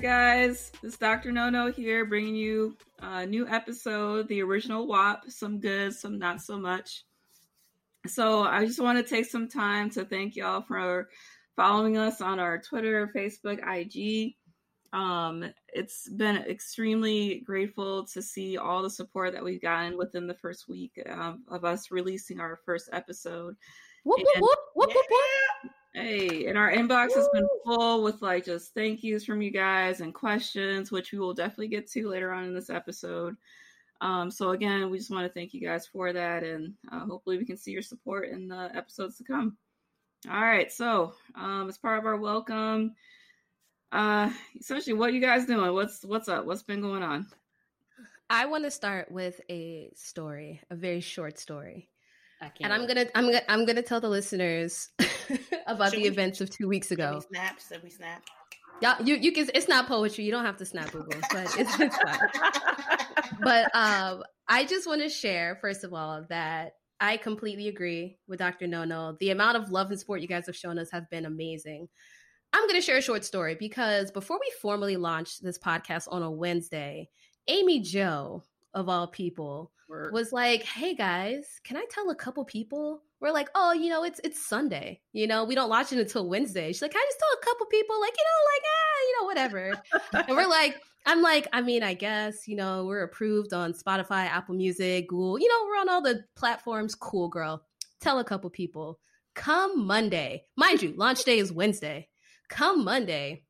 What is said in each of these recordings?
right, guys, this is Dr. Nono here, bringing you a new episode, the original WAP. Some good, some not so much. So I just want to take some time to thank y'all for following us on our Twitter, Facebook, IG. Um, it's been extremely grateful to see all the support that we've gotten within the first week um, of us releasing our first episode. Whoop, whoop, whoop, whoop, whoop, whoop. Hey, and our inbox has been full with like just thank yous from you guys and questions, which we will definitely get to later on in this episode. Um, so again, we just want to thank you guys for that, and uh, hopefully we can see your support in the episodes to come. All right, so um, as part of our welcome, uh, essentially, what you guys doing? What's what's up? What's been going on? I want to start with a story, a very short story. And I'm gonna I'm gonna I'm gonna tell the listeners about Should the we, events of two weeks ago. We snap, Should we snap. Yeah, you you can. It's not poetry. You don't have to snap Google, but it's, it's fine. but um, I just want to share first of all that I completely agree with Dr. Nono. The amount of love and support you guys have shown us have been amazing. I'm going to share a short story because before we formally launched this podcast on a Wednesday, Amy Jo, of all people, Word. was like, "Hey guys, can I tell a couple people?" We're like, "Oh, you know, it's it's Sunday. You know, we don't launch it until Wednesday." She's like, "Can I just tell a couple people, like, you know, like, ah, you know, whatever." and we're like, "I'm like, I mean, I guess, you know, we're approved on Spotify, Apple Music, Google. You know, we're on all the platforms. Cool, girl. Tell a couple people. Come Monday, mind you, launch day is Wednesday. Come Monday."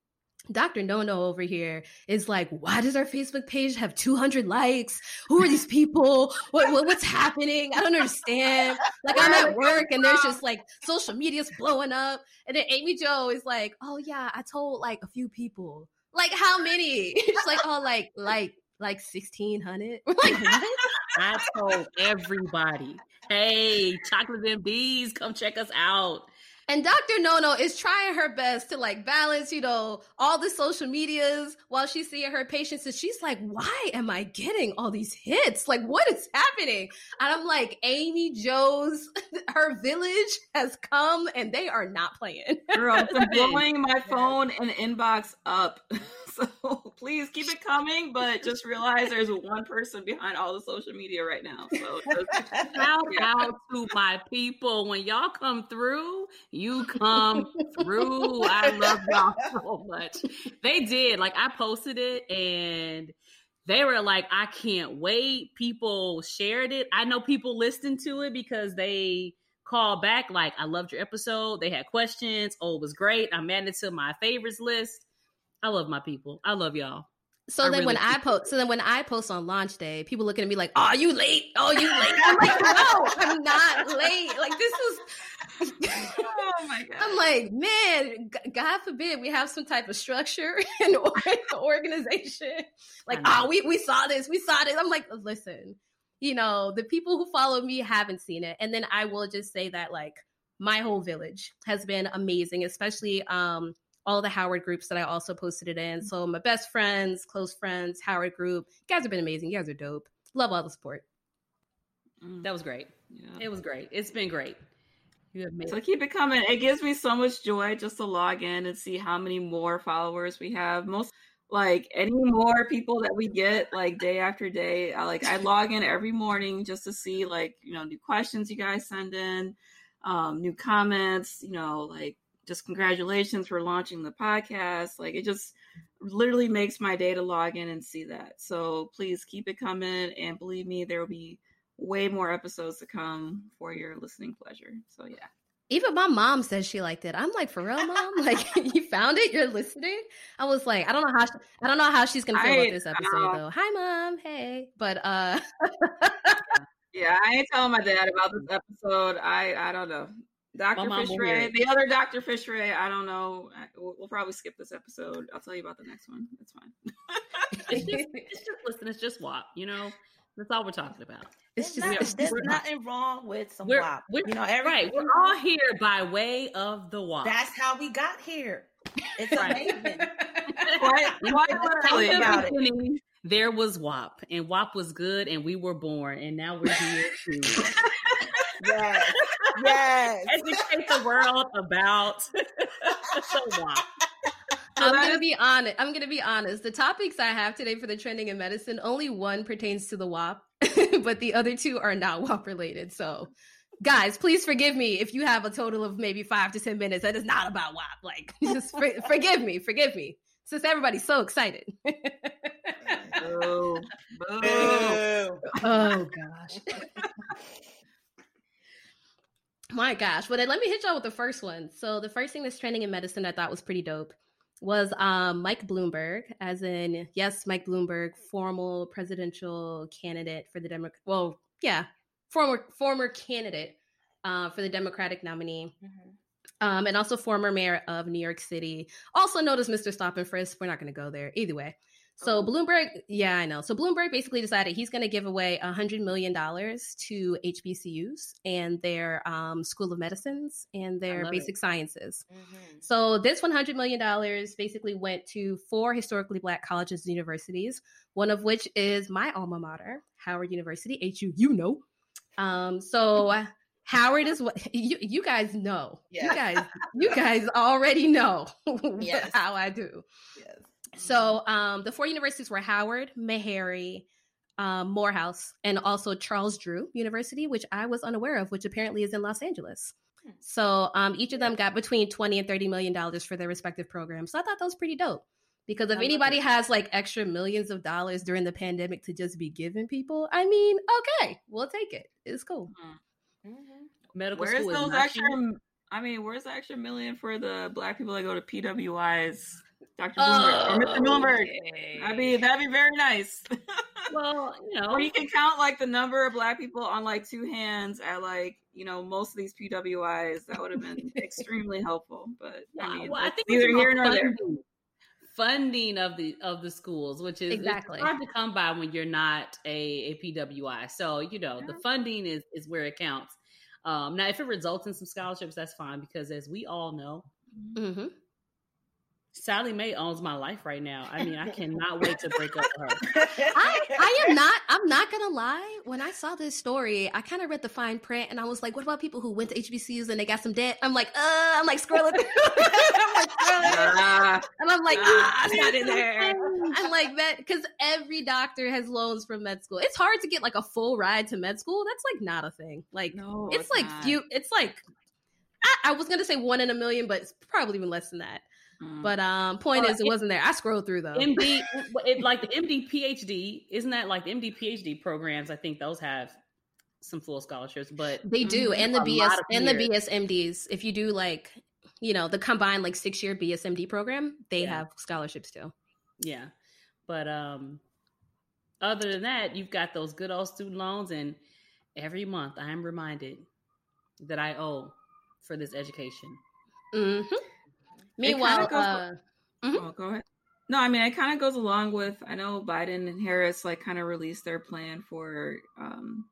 Dr. Nono over here is like, why does our Facebook page have 200 likes? Who are these people? What, what, what's happening? I don't understand. Like I'm at work and there's just like social media's blowing up. And then Amy Jo is like, oh yeah, I told like a few people. Like how many? It's like, oh, like, like, like 1600. like, what? I told everybody, hey, chocolate and bees, come check us out. And Dr. Nono is trying her best to like balance, you know, all the social medias while she's seeing her patients. And she's like, why am I getting all these hits? Like, what is happening? And I'm like, Amy Jo's, her village has come and they are not playing. Girl, I'm blowing my phone and inbox up. So please keep it coming, but just realize there's one person behind all the social media right now. So just, shout out to my people. When y'all come through, you come through. I love y'all so much. They did. Like I posted it and they were like, I can't wait. People shared it. I know people listened to it because they called back like, I loved your episode. They had questions. Oh, it was great. I'm adding it to my favorites list. I love my people. I love y'all. So I then really when do. I post, so then when I post on launch day, people looking at me like, "Are you late? Oh, you late?" I'm like, "No, I'm not late. Like this was." oh my god! I'm like, man, God forbid we have some type of structure and organization. Like, oh, we we saw this, we saw this. I'm like, listen, you know, the people who follow me haven't seen it, and then I will just say that like my whole village has been amazing, especially um all the Howard groups that I also posted it in. So my best friends, close friends, Howard group. You guys have been amazing. You guys are dope. Love all the support. Mm, that was great. Yeah. It was great. It's been great. You have made so keep it coming. It gives me so much joy just to log in and see how many more followers we have. Most like any more people that we get like day after day. I, like I log in every morning just to see like you know new questions you guys send in, um, new comments. You know like just congratulations for launching the podcast. Like it just literally makes my day to log in and see that. So please keep it coming. And believe me, there will be way more episodes to come for your listening pleasure. So yeah. Even my mom says she liked it. I'm like, for real, mom? like, you found it? You're listening? I was like, I don't know how she, I don't know how she's gonna feel I, about this episode uh, though. Hi, mom. Hey, but uh, yeah, I ain't telling my dad about this episode. I I don't know. Dr. Fishray, the other Dr. Fishray, I don't know. We'll, we'll, probably skip this episode. I'll tell you about the next one. It's fine. it's, just, it's just, listen, it's just WAP, you know? That's all we're talking about. It's just, not, there's nothing wrong with some we're, WAP. We're, you know, every, right. We're all here by way of the WAP. That's how we got here. It's amazing. quite, quite literally about it. There was WAP, and WAP was good, and we were born, and now we're here too. yes, yes. Educate the world about so WAP. I'm gonna be honest. I'm gonna be honest. The topics I have today for the trending in medicine, only one pertains to the WAP, but the other two are not WAP related. So, guys, please forgive me if you have a total of maybe five to ten minutes that is not about WAP. Like, just for, forgive me, forgive me, since everybody's so excited. Boo. Boo. Oh gosh. My gosh. Well, then let me hit y'all with the first one. So the first thing that's trending in medicine I thought was pretty dope was um, Mike Bloomberg, as in, yes, Mike Bloomberg, formal presidential candidate for the Democrat. Well, yeah, former former candidate uh, for the Democratic nominee. Mm-hmm. Um, and also former mayor of New York City, also known as Mr. Stop and Frisk. We're not going to go there either way. So. Bloomberg, yeah, I know. So Bloomberg basically decided he's going to give away a hundred million dollars to HBCUs and their um, School of Medicines and their basic it. sciences. Mm-hmm. So this one hundred million dollars basically went to four historically black colleges and universities, one of which is my alma mater, Howard University, HU. You know. Um, so. Howard is what you you guys know. Yeah. You guys you guys already know yes. how I do. Yes. So um, the four universities were Howard, Meharry, um, Morehouse, and also Charles Drew University, which I was unaware of, which apparently is in Los Angeles. Hmm. So um, each of them got between 20 and 30 million dollars for their respective programs. So I thought that was pretty dope. Because if anybody has like extra millions of dollars during the pandemic to just be giving people, I mean, okay, we'll take it. It's cool. Mm-hmm. Medical where's those extra? I mean, where's the extra million for the black people that go to PWIs? Dr. Bloomberg oh, or Mr. Bloomberg. Okay. That'd be that'd be very nice. well, you know, or you can count like the number of black people on like two hands at like you know most of these PWIs. That would have been extremely helpful. But yeah, I mean, well, I think neither here nor there. Funding of the of the schools, which is exactly hard to come by when you're not a, a PWI. So you know yeah. the funding is is where it counts. Um, now, if it results in some scholarships, that's fine because as we all know, mm-hmm. Sallie Mae owns my life right now. I mean, I cannot wait to break up with her. I, I am not, I'm not gonna lie. When I saw this story, I kind of read the fine print and I was like, what about people who went to HBCUs and they got some debt? I'm like, uh, I'm like scrolling. I'm like scrolling. Ah, and I'm like, ah, it's not in there. I'm like that because every doctor has loans from med school. It's hard to get like a full ride to med school. That's like not a thing. Like no, it's, it's, like not. few, it's like I, I was gonna say one in a million, but it's probably even less than that. Mm. But um, point is, it wasn't there. I scrolled through though. MD, it, like the MD PhD, isn't that like the MD PhD programs? I think those have some full scholarships, but they do, mm-hmm. and the BS and the BSMDs. If you do like, you know, the combined like six year BSMD program, they yeah. have scholarships too. Yeah, but um, other than that, you've got those good old student loans, and every month I am reminded that I owe for this education. Mm-hmm. Meanwhile, goes, uh, mm-hmm. oh, go ahead. No, I mean it kind of goes along with I know Biden and Harris like kind of released their plan for um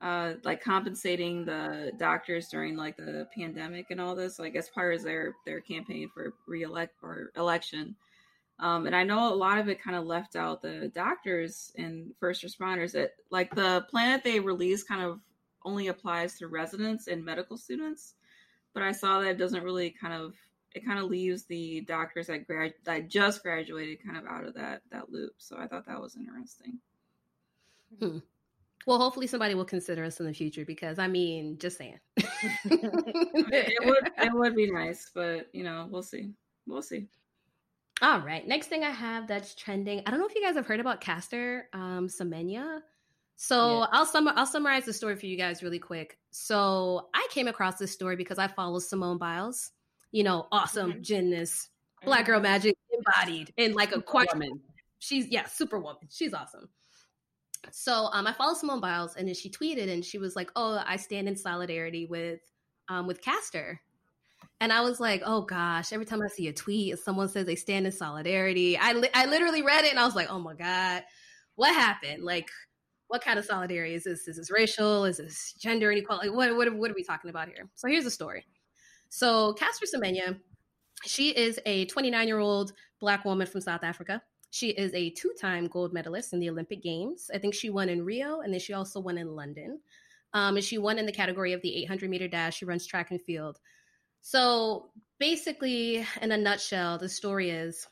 uh like compensating the doctors during like the pandemic and all this like as part of their their campaign for re-elect or election. Um, and I know a lot of it kind of left out the doctors and first responders. That like the plan that they released kind of only applies to residents and medical students, but I saw that it doesn't really kind of it kind of leaves the doctors that grad that just graduated kind of out of that that loop. So I thought that was interesting. Hmm. Well, hopefully somebody will consider us in the future because I mean, just saying. it would it would be nice, but you know, we'll see. We'll see. All right. Next thing I have that's trending. I don't know if you guys have heard about Caster um, Semenya. So yeah. I'll sum I'll summarize the story for you guys really quick. So I came across this story because I follow Simone Biles you know, awesome mm-hmm. gymnast, black girl mm-hmm. magic embodied in like a quite woman. She's yeah, superwoman. She's awesome. So um, I followed Simone Biles, and then she tweeted, and she was like, "Oh, I stand in solidarity with um, with Caster." And I was like, "Oh gosh!" Every time I see a tweet, and someone says they stand in solidarity, I li- I literally read it, and I was like, "Oh my god, what happened? Like, what kind of solidarity is this? Is this racial? Is this gender inequality? What what what are we talking about here?" So here's the story. So Caster Semenya, she is a 29 year old black woman from South Africa. She is a two time gold medalist in the Olympic Games. I think she won in Rio and then she also won in London. Um, and she won in the category of the 800 meter dash. She runs track and field. So basically, in a nutshell, the story is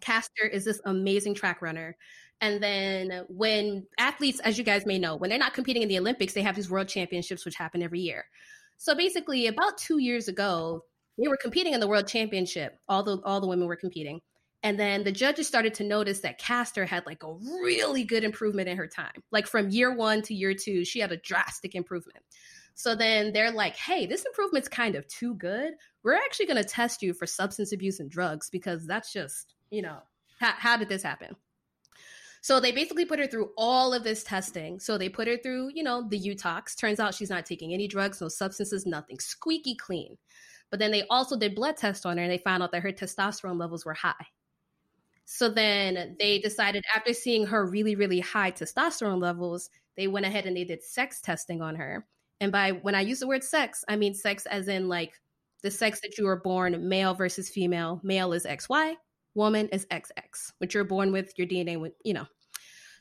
Caster is this amazing track runner. And then when athletes, as you guys may know, when they're not competing in the Olympics, they have these world championships, which happen every year. So basically, about two years ago, we were competing in the world championship. All the all the women were competing. And then the judges started to notice that Caster had like a really good improvement in her time. Like from year one to year two, she had a drastic improvement. So then they're like, hey, this improvement's kind of too good. We're actually going to test you for substance abuse and drugs because that's just, you know, how, how did this happen? So they basically put her through all of this testing. So they put her through, you know, the Utox. Turns out she's not taking any drugs, no substances, nothing. Squeaky clean. But then they also did blood tests on her and they found out that her testosterone levels were high. So then they decided after seeing her really, really high testosterone levels, they went ahead and they did sex testing on her. And by when I use the word sex, I mean sex as in like the sex that you were born male versus female. Male is XY, woman is XX, which you're born with, your DNA with, you know.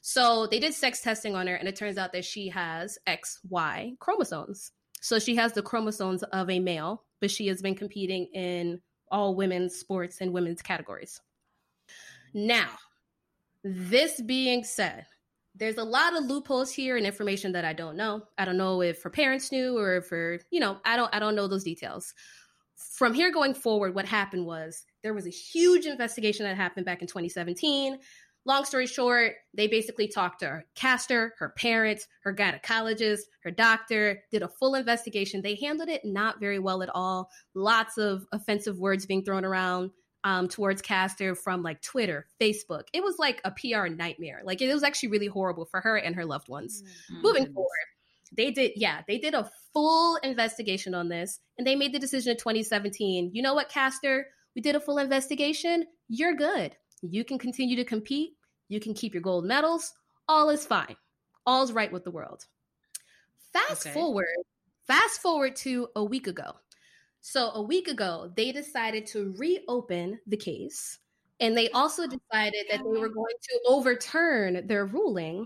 So they did sex testing on her, and it turns out that she has XY chromosomes. So she has the chromosomes of a male, but she has been competing in all women's sports and women's categories. Now, this being said, there's a lot of loopholes here and information that I don't know. I don't know if her parents knew or if her, you know, I don't I don't know those details. From here going forward, what happened was there was a huge investigation that happened back in 2017. Long story short, they basically talked to her Caster, her parents, her gynecologist, her doctor, did a full investigation. They handled it not very well at all. Lots of offensive words being thrown around um, towards Caster from like Twitter, Facebook. It was like a PR nightmare. Like it was actually really horrible for her and her loved ones. Mm-hmm. Moving forward, they did, yeah, they did a full investigation on this and they made the decision in 2017. You know what, Caster? We did a full investigation. You're good. You can continue to compete. You can keep your gold medals. All is fine. All's right with the world. Fast okay. forward, fast forward to a week ago. So a week ago, they decided to reopen the case. And they also oh, decided that they were going to overturn their ruling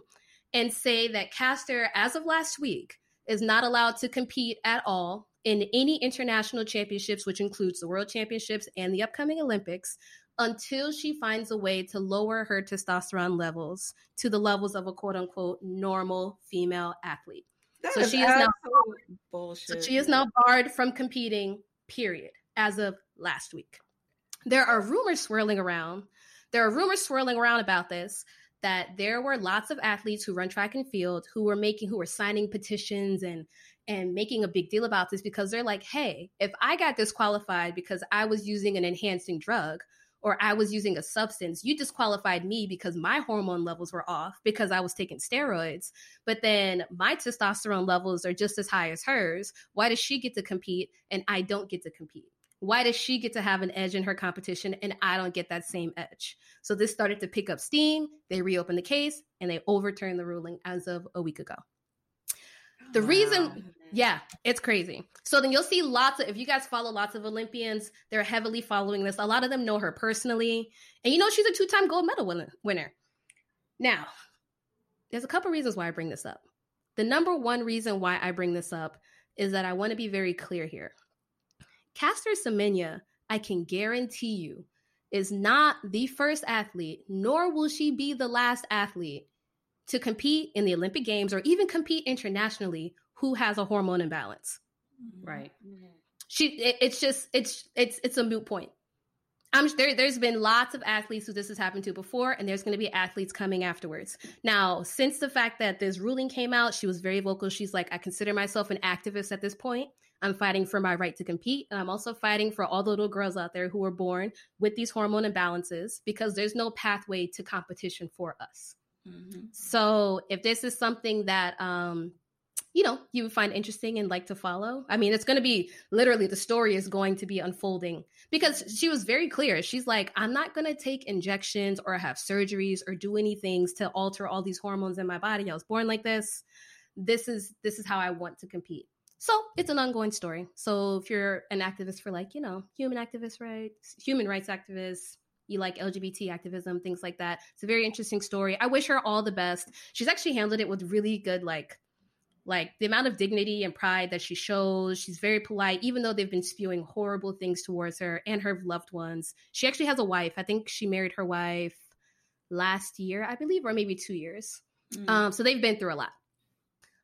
and say that Caster, as of last week, is not allowed to compete at all in any international championships, which includes the World Championships and the upcoming Olympics, until she finds a way to lower her testosterone levels to the levels of a quote unquote normal female athlete. That so is she is now bullshit. So she is now barred from competing period, as of last week. There are rumors swirling around. There are rumors swirling around about this that there were lots of athletes who run track and field who were making who were signing petitions and and making a big deal about this because they're like, "Hey, if I got disqualified because I was using an enhancing drug, or I was using a substance, you disqualified me because my hormone levels were off because I was taking steroids. But then my testosterone levels are just as high as hers. Why does she get to compete and I don't get to compete? Why does she get to have an edge in her competition and I don't get that same edge? So this started to pick up steam. They reopened the case and they overturned the ruling as of a week ago. The wow. reason, yeah, it's crazy. So then you'll see lots of, if you guys follow lots of Olympians, they're heavily following this. A lot of them know her personally. And you know, she's a two time gold medal winner. Now, there's a couple reasons why I bring this up. The number one reason why I bring this up is that I want to be very clear here. Caster Semenya, I can guarantee you, is not the first athlete, nor will she be the last athlete to compete in the Olympic Games or even compete internationally who has a hormone imbalance. Mm-hmm. Right. She it, it's just it's it's it's a moot point. I'm there there's been lots of athletes who this has happened to before and there's going to be athletes coming afterwards. Now, since the fact that this ruling came out, she was very vocal. She's like I consider myself an activist at this point. I'm fighting for my right to compete. And I'm also fighting for all the little girls out there who were born with these hormone imbalances because there's no pathway to competition for us. Mm-hmm. So if this is something that um, you know you would find interesting and like to follow, I mean, it's going to be literally the story is going to be unfolding because she was very clear. She's like, I'm not going to take injections or have surgeries or do any things to alter all these hormones in my body. I was born like this. This is this is how I want to compete. So it's an ongoing story. So if you're an activist for like, you know, human activist rights, human rights activists, you like LGBT activism, things like that. It's a very interesting story. I wish her all the best. She's actually handled it with really good, like, Like the amount of dignity and pride that she shows, she's very polite, even though they've been spewing horrible things towards her and her loved ones. She actually has a wife. I think she married her wife last year, I believe, or maybe two years. Mm. Um, so they've been through a lot.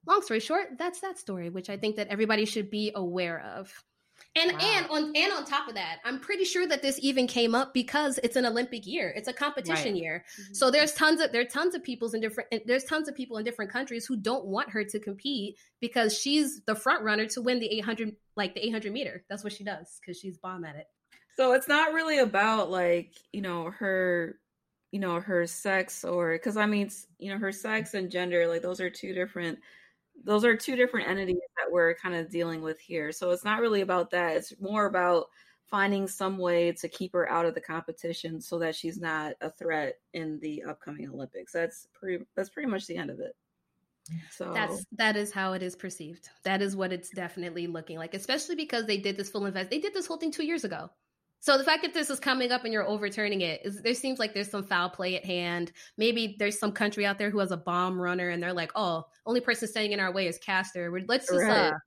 Long story short, that's that story, which I think that everybody should be aware of. And wow. and on and on top of that, I'm pretty sure that this even came up because it's an Olympic year. It's a competition right. year. Mm-hmm. So there's tons of there are tons of people's in different there's tons of people in different countries who don't want her to compete because she's the front runner to win the 800 like the 800 meter. That's what she does because she's bomb at it. So it's not really about like, you know, her you know, her sex or cuz I mean, you know, her sex and gender like those are two different those are two different entities that we're kind of dealing with here. So it's not really about that. It's more about finding some way to keep her out of the competition so that she's not a threat in the upcoming Olympics. That's pretty that's pretty much the end of it. So that's that is how it is perceived. That is what it's definitely looking like, especially because they did this full invest. They did this whole thing 2 years ago. So the fact that this is coming up and you're overturning it is there seems like there's some foul play at hand. Maybe there's some country out there who has a bomb runner and they're like, "Oh, only person standing in our way is Caster. Let's just right. uh,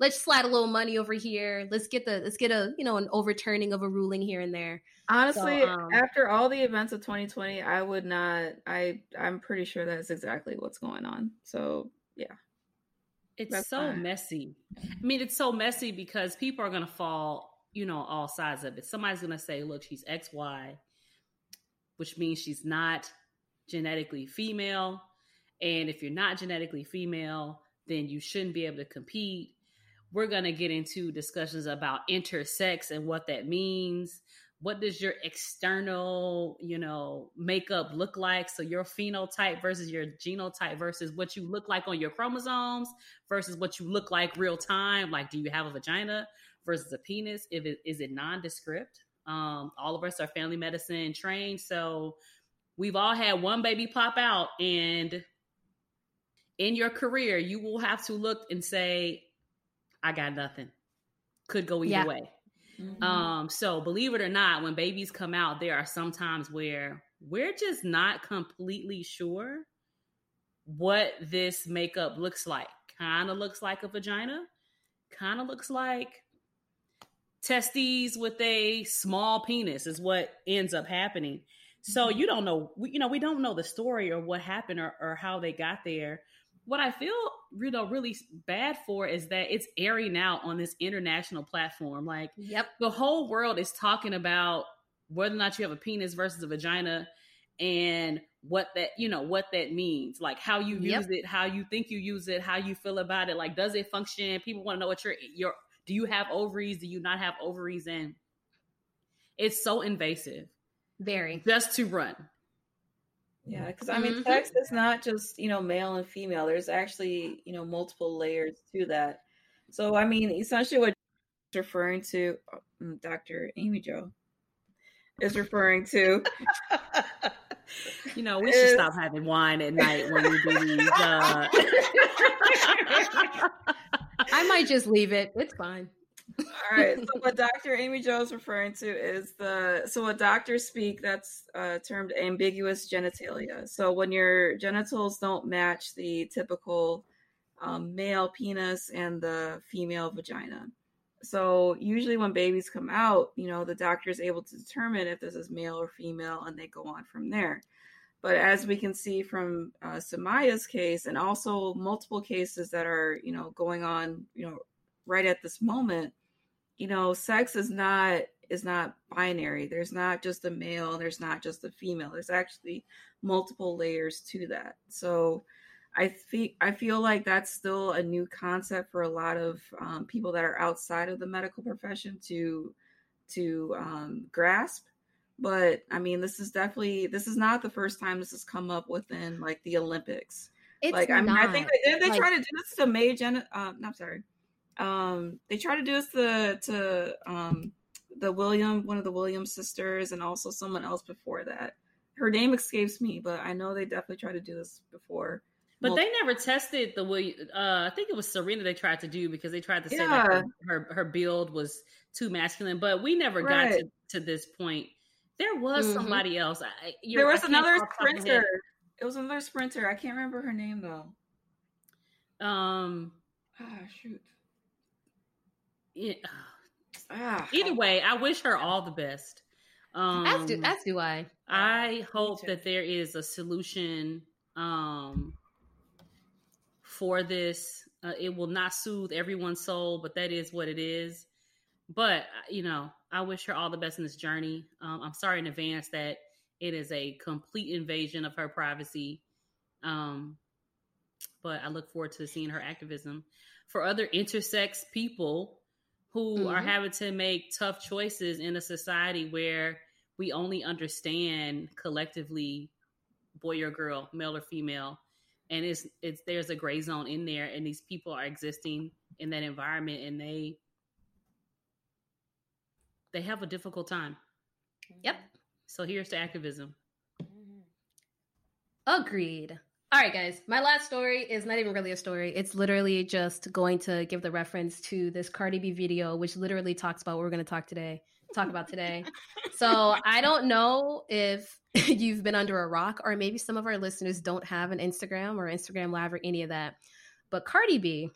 let's slide a little money over here. Let's get the let's get a you know an overturning of a ruling here and there." Honestly, so, um, after all the events of 2020, I would not. I I'm pretty sure that's exactly what's going on. So yeah. It's that's so fine. messy. I mean, it's so messy because people are going to fall you know, all sides of it. Somebody's going to say, look, she's XY, which means she's not genetically female. And if you're not genetically female, then you shouldn't be able to compete. We're going to get into discussions about intersex and what that means. What does your external, you know, makeup look like? So your phenotype versus your genotype versus what you look like on your chromosomes versus what you look like real time. Like, do you have a vagina? Versus a penis? If it is it nondescript? Um, all of us are family medicine trained, so we've all had one baby pop out, and in your career, you will have to look and say, "I got nothing." Could go either yeah. way. Mm-hmm. Um, so believe it or not, when babies come out, there are some times where we're just not completely sure what this makeup looks like. Kind of looks like a vagina, kind of looks like testes with a small penis is what ends up happening. So mm-hmm. you don't know, you know, we don't know the story or what happened or, or how they got there. What I feel, you know, really bad for is that it's airing out on this international platform. Like, yep, the whole world is talking about whether or not you have a penis versus a vagina, and what that you know what that means like how you use yep. it how you think you use it how you feel about it like does it function people want to know what your your do you have ovaries? Do you not have ovaries? And it's so invasive. Very. Just to run. Yeah, because I mean, mm-hmm. sex is not just you know male and female. There's actually you know multiple layers to that. So I mean, essentially, what referring to, um, Dr. Amy Jo is referring to. you know, we is, should stop having wine at night when we do these. Uh... I might just leave it. It's fine. All right. So what Dr. Amy Jo is referring to is the so what doctors speak that's uh, termed ambiguous genitalia. So when your genitals don't match the typical um, male penis and the female vagina. So usually when babies come out, you know, the doctor is able to determine if this is male or female, and they go on from there. But as we can see from uh, Semenya's case, and also multiple cases that are, you know, going on, you know, right at this moment, you know, sex is not is not binary. There's not just a male. There's not just a female. There's actually multiple layers to that. So I feel I feel like that's still a new concept for a lot of um, people that are outside of the medical profession to to um, grasp but I mean, this is definitely this is not the first time this has come up within like the Olympics. It's like I mean, I think they, they like, try to do this to May Jen. Uh, no, I'm sorry. Um, they try to do this to to um the William, one of the Williams sisters, and also someone else before that. Her name escapes me, but I know they definitely tried to do this before. But well, they never tested the William. Uh, I think it was Serena they tried to do because they tried to say yeah. that her, her build was too masculine. But we never right. got to, to this point there was mm-hmm. somebody else. I, there was another sprinter. It was another sprinter. I can't remember her name though. Um. Ah, shoot. Yeah. Ah, Either way, I wish her all the best. Um, as do as do I. I hope that there is a solution um, for this. Uh, it will not soothe everyone's soul, but that is what it is. But uh, you know, I wish her all the best in this journey. Um, I'm sorry in advance that it is a complete invasion of her privacy. Um, but I look forward to seeing her activism for other intersex people who mm-hmm. are having to make tough choices in a society where we only understand collectively boy or girl, male or female. And it's it's there's a gray zone in there and these people are existing in that environment and they they have a difficult time. Yep. Mm-hmm. So here's to activism. Mm-hmm. Agreed. All right, guys. My last story is not even really a story. It's literally just going to give the reference to this Cardi B video, which literally talks about what we're going to talk today. Talk about today. so I don't know if you've been under a rock, or maybe some of our listeners don't have an Instagram or Instagram Live or any of that. But Cardi B,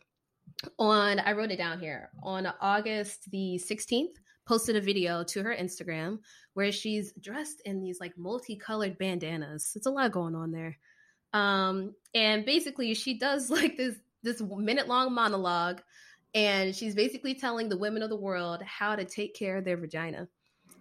on I wrote it down here on August the 16th, posted a video to her Instagram where she's dressed in these like multicolored bandanas. It's a lot going on there. Um, and basically, she does like this this minute long monologue, and she's basically telling the women of the world how to take care of their vagina.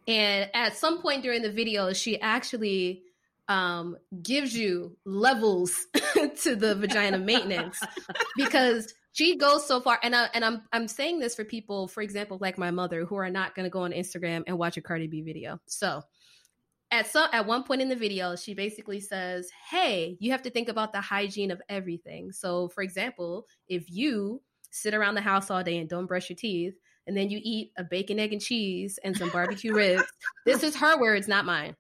And at some point during the video, she actually um, gives you levels to the vagina maintenance because she goes so far. And I, and I'm I'm saying this for people, for example, like my mother, who are not going to go on Instagram and watch a Cardi B video. So at some at one point in the video she basically says hey you have to think about the hygiene of everything so for example if you sit around the house all day and don't brush your teeth and then you eat a bacon egg and cheese and some barbecue ribs this is her words not mine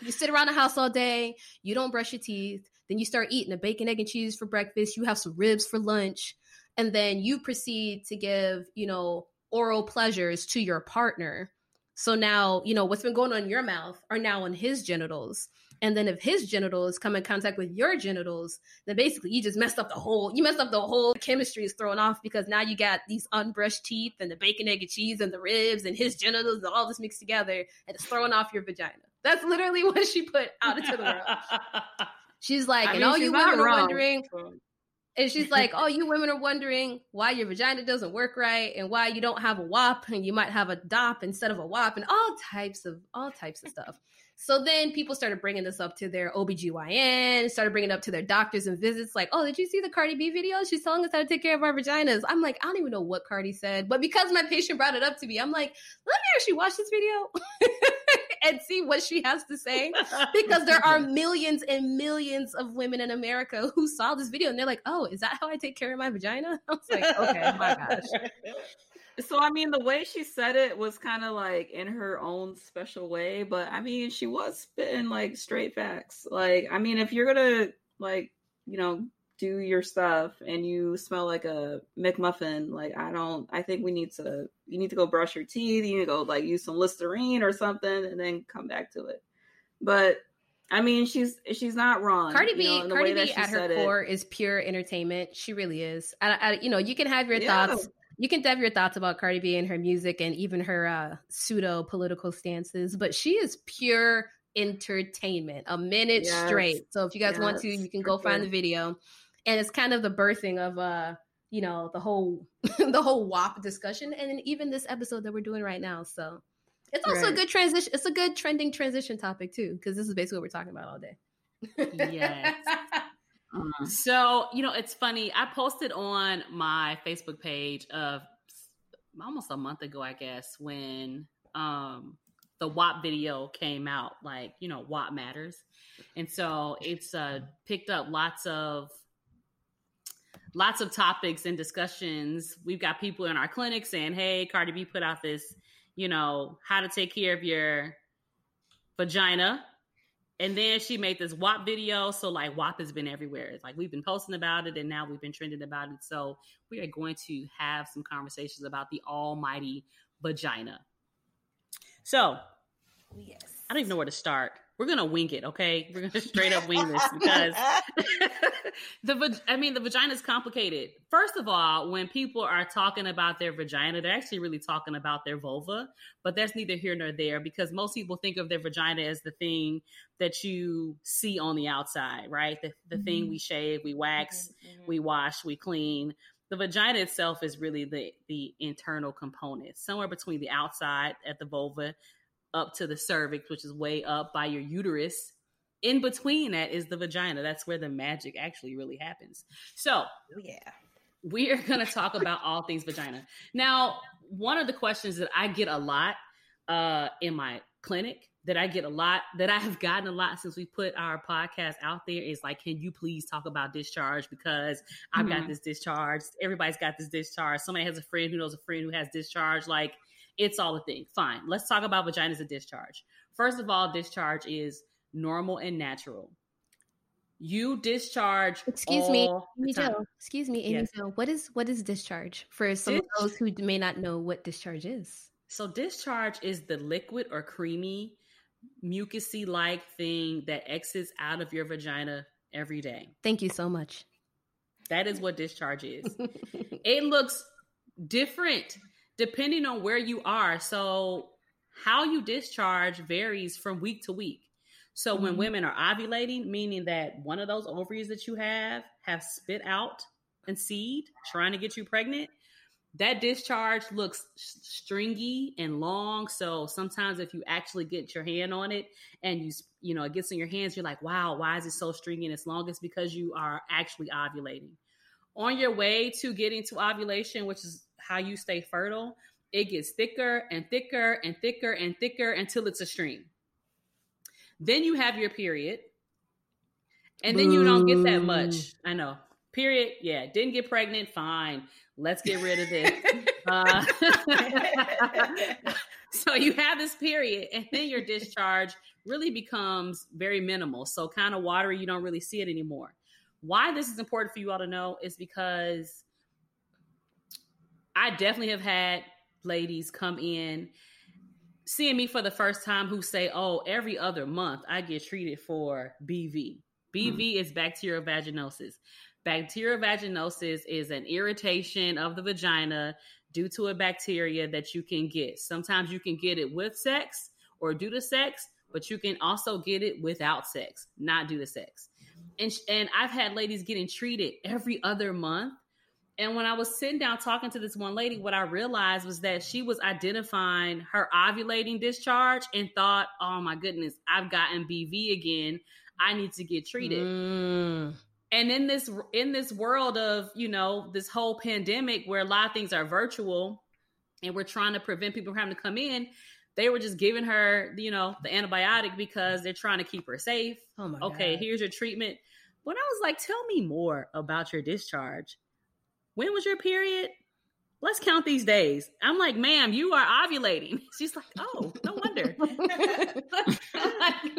you sit around the house all day you don't brush your teeth then you start eating a bacon egg and cheese for breakfast you have some ribs for lunch and then you proceed to give you know oral pleasures to your partner so now, you know, what's been going on in your mouth are now on his genitals. And then if his genitals come in contact with your genitals, then basically you just messed up the whole you messed up the whole chemistry is thrown off because now you got these unbrushed teeth and the bacon, egg, and cheese and the ribs and his genitals and all this mixed together and it's throwing off your vagina. That's literally what she put out into the world. She's like, I and all you women are wondering, and she's like, "Oh, you women are wondering why your vagina doesn't work right and why you don't have a WAP and you might have a DOP instead of a WAP and all types of all types of stuff." So then people started bringing this up to their OBGYN, started bringing it up to their doctors and visits, like, oh, did you see the Cardi B video? She's telling us how to take care of our vaginas. I'm like, I don't even know what Cardi said, but because my patient brought it up to me, I'm like, let me actually watch this video and see what she has to say. Because there are millions and millions of women in America who saw this video and they're like, oh, is that how I take care of my vagina? I was like, okay, my gosh. So I mean, the way she said it was kind of like in her own special way, but I mean, she was spitting like straight facts. Like, I mean, if you're gonna like, you know, do your stuff and you smell like a McMuffin, like I don't. I think we need to. You need to go brush your teeth. You need to go like use some Listerine or something, and then come back to it. But I mean, she's she's not wrong. Cardi B, you know, Cardi B at her core it. is pure entertainment. She really is. I, I, you know, you can have your yeah. thoughts you can have your thoughts about Cardi B and her music and even her uh, pseudo political stances, but she is pure entertainment, a minute yes. straight. So if you guys yes. want to, you can go find the video. And it's kind of the birthing of uh, you know, the whole the whole WAP discussion and even this episode that we're doing right now. So it's also right. a good transition. It's a good trending transition topic too, because this is basically what we're talking about all day. yes. So, you know, it's funny. I posted on my Facebook page of almost a month ago, I guess, when um the WAP video came out, like, you know, WAP matters. And so it's uh picked up lots of lots of topics and discussions. We've got people in our clinic saying, Hey, Cardi B put out this, you know, how to take care of your vagina and then she made this WAP video. So like WAP has been everywhere. It's like we've been posting about it and now we've been trending about it. So we are going to have some conversations about the almighty vagina. So yes. I don't even know where to start. We're gonna wing it, okay? We're gonna straight up wing this because the I mean the vagina is complicated. First of all, when people are talking about their vagina, they're actually really talking about their vulva, but that's neither here nor there because most people think of their vagina as the thing that you see on the outside, right? The, the mm-hmm. thing we shave, we wax, mm-hmm. we wash, we clean. The vagina itself is really the the internal component, somewhere between the outside at the vulva up to the cervix, which is way up by your uterus. In between that is the vagina. That's where the magic actually really happens. So, oh, yeah, we are going to talk about all things vagina. Now, one of the questions that I get a lot uh, in my clinic that I get a lot, that I have gotten a lot since we put our podcast out there is like, can you please talk about discharge? Because I've mm-hmm. got this discharge. Everybody's got this discharge. Somebody has a friend who knows a friend who has discharge. Like, it's all a thing. Fine. Let's talk about vaginas and discharge. First of all, discharge is normal and natural. You discharge. Excuse me, Amy Jo. Excuse me, Amy yes. Jo. What is what is discharge for some of those who may not know what discharge is? So discharge is the liquid or creamy, mucusy like thing that exits out of your vagina every day. Thank you so much. That is what discharge is. it looks different depending on where you are. So, how you discharge varies from week to week. So, mm-hmm. when women are ovulating, meaning that one of those ovaries that you have have spit out and seed trying to get you pregnant, that discharge looks stringy and long. So sometimes if you actually get your hand on it and you you know it gets in your hands, you're like, wow, why is it so stringy and it's long? It's because you are actually ovulating. On your way to getting to ovulation, which is how you stay fertile, it gets thicker and thicker and thicker and thicker until it's a stream. Then you have your period. And then you don't get that much. I know. Period. Yeah. Didn't get pregnant. Fine. Let's get rid of this. uh, so you have this period, and then your discharge really becomes very minimal. So kind of watery. You don't really see it anymore. Why this is important for you all to know is because I definitely have had ladies come in seeing me for the first time who say, "Oh, every other month I get treated for BV." BV mm. is bacterial vaginosis. Bacterial vaginosis is an irritation of the vagina due to a bacteria that you can get. Sometimes you can get it with sex or due to sex, but you can also get it without sex, not due to sex. And and I've had ladies getting treated every other month and when I was sitting down talking to this one lady, what I realized was that she was identifying her ovulating discharge and thought, oh my goodness, I've gotten BV again. I need to get treated. Mm. And in this in this world of, you know, this whole pandemic where a lot of things are virtual and we're trying to prevent people from having to come in, they were just giving her, you know, the antibiotic because they're trying to keep her safe. Oh okay, God. here's your treatment. But I was like, tell me more about your discharge when was your period? Let's count these days. I'm like, ma'am, you are ovulating. She's like, oh, no wonder.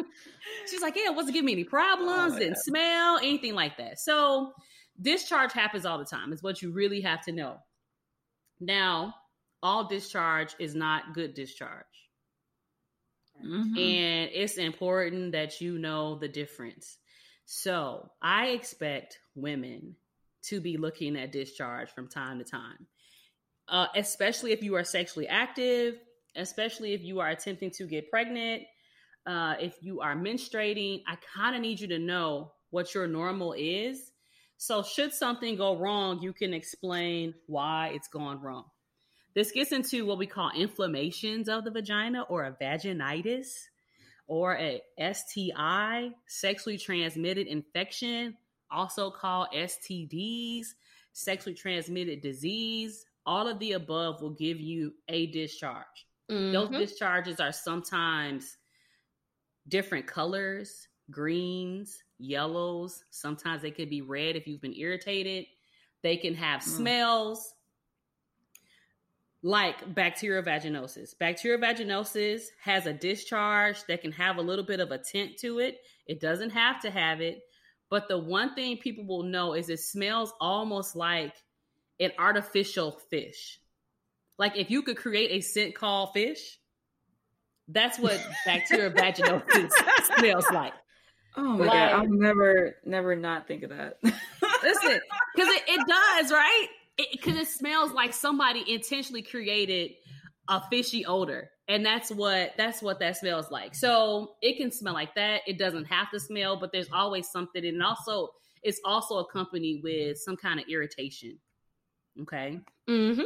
she's like, yeah, it wasn't giving me any problems, oh, didn't smell, anything like that. So discharge happens all the time, is what you really have to know. Now, all discharge is not good discharge. Mm-hmm. And it's important that you know the difference. So I expect women to be looking at discharge from time to time, uh, especially if you are sexually active, especially if you are attempting to get pregnant, uh, if you are menstruating. I kind of need you to know what your normal is. So, should something go wrong, you can explain why it's gone wrong. This gets into what we call inflammations of the vagina or a vaginitis or a STI, sexually transmitted infection also called STDs, sexually transmitted disease. All of the above will give you a discharge. Mm-hmm. Those discharges are sometimes different colors, greens, yellows. Sometimes they could be red if you've been irritated. They can have mm. smells like bacterial vaginosis. Bacterial vaginosis has a discharge that can have a little bit of a tint to it. It doesn't have to have it, but the one thing people will know is it smells almost like an artificial fish. Like if you could create a scent called fish, That's what bacteria vaginosis smells like. Oh my like, god! I'll never, never not think of that. listen, because it, it does, right? Because it, it smells like somebody intentionally created a fishy odor. And that's what that's what that smells like. So it can smell like that. It doesn't have to smell but there's always something. And also it's also accompanied with some kind of irritation. Okay? Mm-hmm.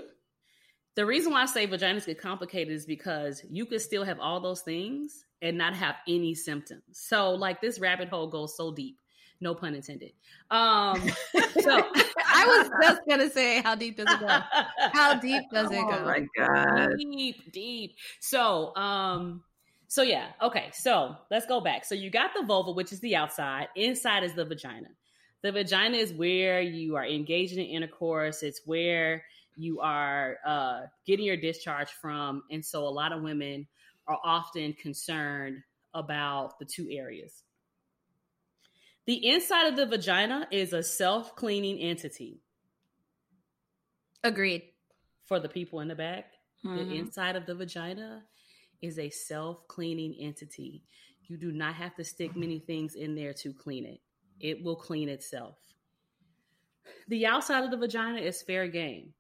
the reason why i say vaginas get complicated is because you could still have all those things and not have any symptoms. So like this rabbit hole goes so deep no pun intended. Um, so I was just gonna say, how deep does it go? How deep does it go? Oh my god, deep, deep. So, um, so yeah, okay. So let's go back. So you got the vulva, which is the outside. Inside is the vagina. The vagina is where you are engaging in intercourse. It's where you are uh, getting your discharge from, and so a lot of women are often concerned about the two areas. The inside of the vagina is a self cleaning entity. Agreed. For the people in the back, mm-hmm. the inside of the vagina is a self cleaning entity. You do not have to stick many things in there to clean it, it will clean itself. The outside of the vagina is fair game.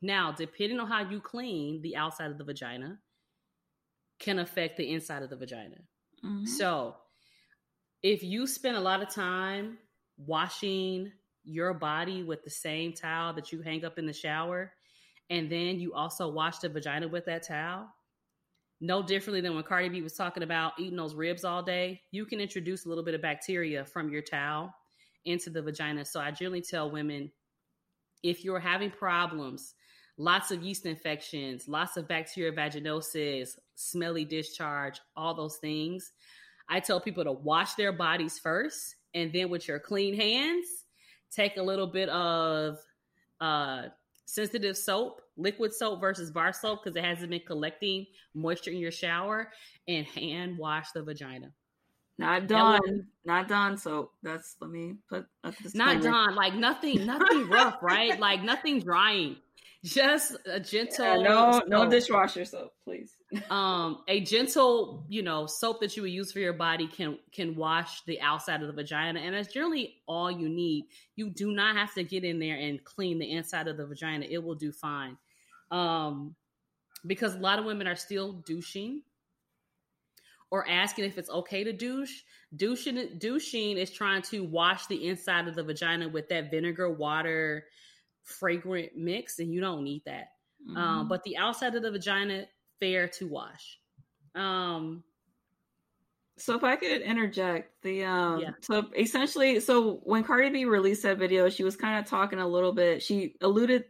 Now, depending on how you clean the outside of the vagina, can affect the inside of the vagina. Mm-hmm. So, if you spend a lot of time washing your body with the same towel that you hang up in the shower, and then you also wash the vagina with that towel, no differently than when Cardi B was talking about eating those ribs all day, you can introduce a little bit of bacteria from your towel into the vagina. So I generally tell women if you're having problems, lots of yeast infections, lots of bacteria vaginosis, smelly discharge, all those things, I tell people to wash their bodies first, and then with your clean hands, take a little bit of uh, sensitive soap, liquid soap versus bar soap, because it hasn't been collecting moisture in your shower, and hand wash the vagina. Not Dawn, not Dawn soap. That's let me put. Up this. Not Dawn, like nothing, nothing rough, right? Like nothing drying just a gentle yeah, no soap. no dishwasher soap please. Um a gentle you know soap that you would use for your body can can wash the outside of the vagina and that's generally all you need. You do not have to get in there and clean the inside of the vagina. It will do fine. Um because a lot of women are still douching or asking if it's okay to douche. Douching douching is trying to wash the inside of the vagina with that vinegar water fragrant mix, and you don't need that. Um, mm-hmm. Um, but the outside of the vagina, fair to wash. Um, so if I could interject, the um, yeah. so essentially, so when Cardi B released that video, she was kind of talking a little bit. She alluded,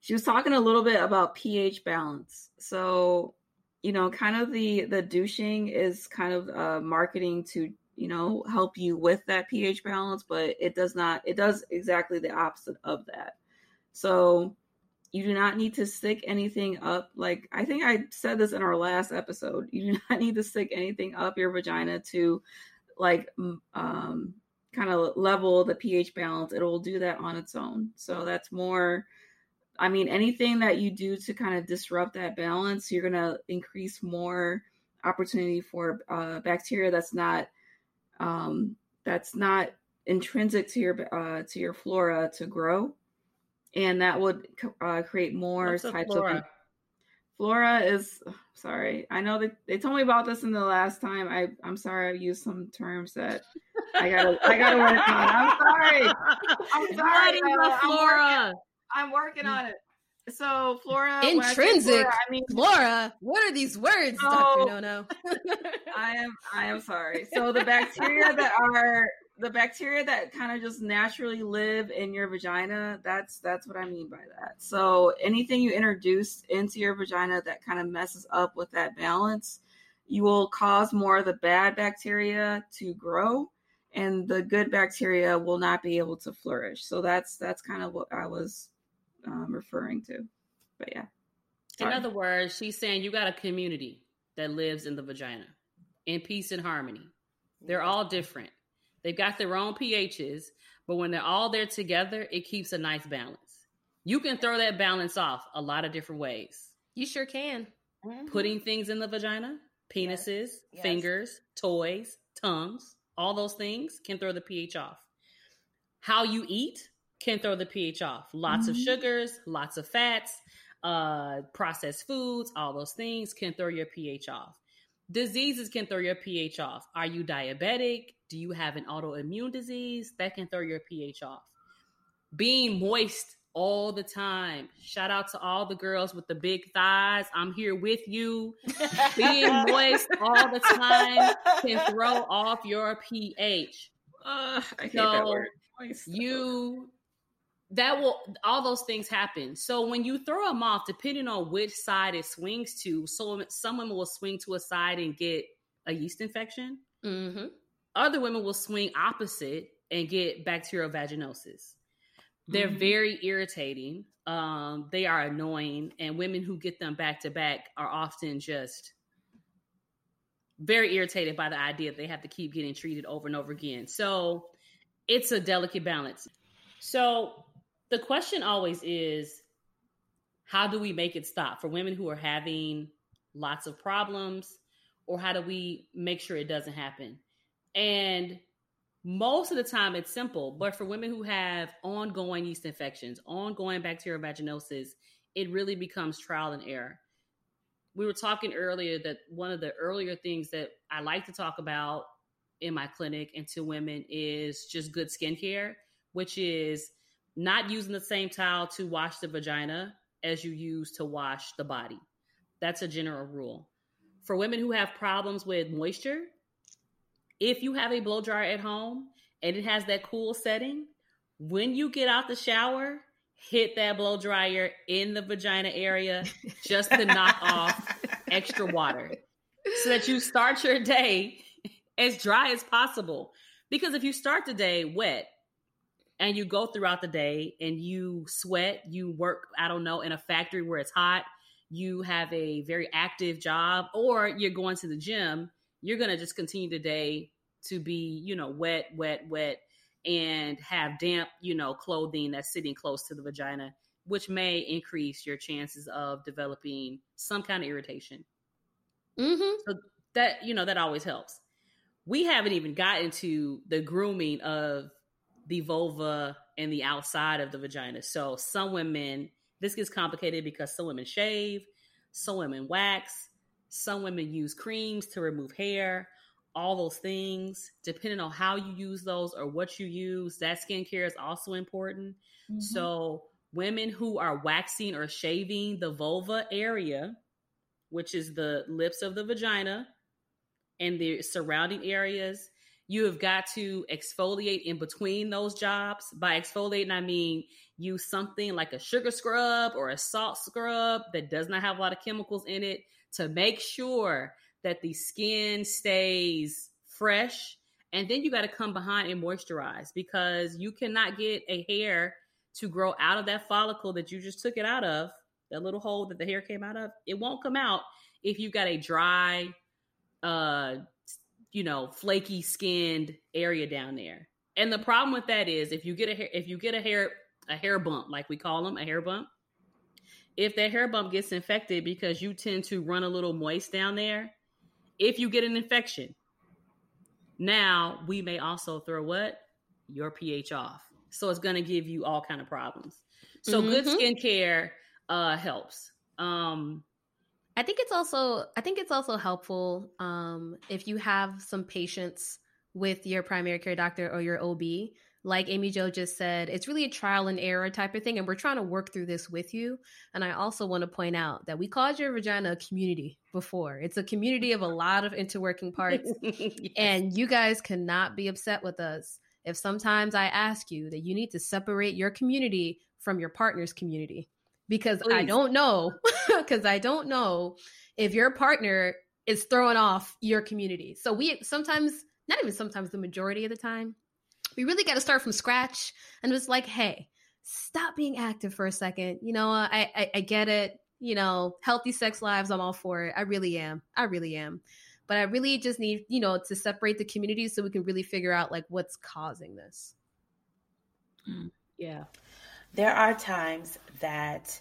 she was talking a little bit about pH balance. So you know, kind of the the douching is kind of uh, marketing to you know help you with that pH balance, but it does not. It does exactly the opposite of that. So you do not need to stick anything up. Like I think I said this in our last episode. You do not need to stick anything up your vagina to like um kind of level the pH balance. It will do that on its own. So that's more I mean anything that you do to kind of disrupt that balance, you're going to increase more opportunity for uh, bacteria that's not um, that's not intrinsic to your uh, to your flora to grow and that would uh, create more What's types flora? of flora is sorry. I know that they told me about this in the last time. I i'm sorry i used some terms that i gotta i gotta work on. I'm sorry. I'm sorry flora I'm working, I'm working, on it. So flora intrinsic flora, i mean flora. What are these words so, dr no no i am i am sorry. So the bacteria that are the bacteria that kind of just naturally live in your vagina that's that's what i mean by that. So anything you introduce into your vagina that kind of messes up with that balance you will cause more of the bad bacteria to grow and the good bacteria will not be able to flourish. So that's that's kind of what i was um, referring to. But yeah. Sorry. in other words she's saying you got a community that lives in the vagina in peace and harmony. They're all different They've got their own pHs, but when they're all there together, it keeps a nice balance. You can throw that balance off a lot of different ways. You sure can. Mm-hmm. Putting things in the vagina, penises, yes. fingers, toys, tongues, all those things can throw the pH off. How you eat can throw the pH off. Lots mm-hmm. of sugars, lots of fats, uh, processed foods, all those things can throw your pH off. Diseases can throw your pH off. Are you diabetic? Do you have an autoimmune disease? That can throw your pH off. Being moist all the time. Shout out to all the girls with the big thighs. I'm here with you. Being moist all the time can throw off your pH. Uh, I hate so that word. Moist. You that will all those things happen. So when you throw them off, depending on which side it swings to, so some women will swing to a side and get a yeast infection. Mm-hmm. Other women will swing opposite and get bacterial vaginosis. They're mm-hmm. very irritating. Um, they are annoying, and women who get them back to back are often just very irritated by the idea that they have to keep getting treated over and over again. So it's a delicate balance. So the question always is how do we make it stop? For women who are having lots of problems or how do we make sure it doesn't happen? And most of the time it's simple but for women who have ongoing yeast infections ongoing bacterial vaginosis it really becomes trial and error. We were talking earlier that one of the earlier things that i like to talk about in my clinic and to women is just good skincare which is not using the same towel to wash the vagina as you use to wash the body. That's a general rule. For women who have problems with moisture, if you have a blow dryer at home and it has that cool setting, when you get out the shower, hit that blow dryer in the vagina area just to knock off extra water so that you start your day as dry as possible. Because if you start the day wet, and you go throughout the day and you sweat, you work, I don't know, in a factory where it's hot, you have a very active job, or you're going to the gym, you're going to just continue the day to be, you know, wet, wet, wet, and have damp, you know, clothing that's sitting close to the vagina, which may increase your chances of developing some kind of irritation. Mm-hmm. So that, you know, that always helps. We haven't even gotten to the grooming of the vulva and the outside of the vagina. So some women, this gets complicated because some women shave, some women wax, some women use creams to remove hair, all those things. Depending on how you use those or what you use, that skincare is also important. Mm-hmm. So women who are waxing or shaving the vulva area, which is the lips of the vagina and the surrounding areas, you have got to exfoliate in between those jobs. By exfoliating, I mean use something like a sugar scrub or a salt scrub that does not have a lot of chemicals in it to make sure that the skin stays fresh. And then you got to come behind and moisturize because you cannot get a hair to grow out of that follicle that you just took it out of, that little hole that the hair came out of. It won't come out if you've got a dry, uh, you know, flaky skinned area down there. And the problem with that is if you get a hair, if you get a hair a hair bump, like we call them, a hair bump, if that hair bump gets infected because you tend to run a little moist down there, if you get an infection, now we may also throw what? Your pH off. So it's going to give you all kind of problems. So mm-hmm. good skincare uh helps. Um I think it's also I think it's also helpful um, if you have some patience with your primary care doctor or your OB. Like Amy Jo just said, it's really a trial and error type of thing, and we're trying to work through this with you. And I also want to point out that we called your vagina a community before. It's a community of a lot of interworking parts, yes. and you guys cannot be upset with us if sometimes I ask you that you need to separate your community from your partner's community because Please. I don't know because I don't know if your partner is throwing off your community. So we sometimes, not even sometimes, the majority of the time, we really got to start from scratch and it's like, hey, stop being active for a second. You know, I, I, I get it. You know, healthy sex lives, I'm all for it. I really am. I really am. But I really just need, you know, to separate the communities so we can really figure out like what's causing this. Mm. Yeah. There are times that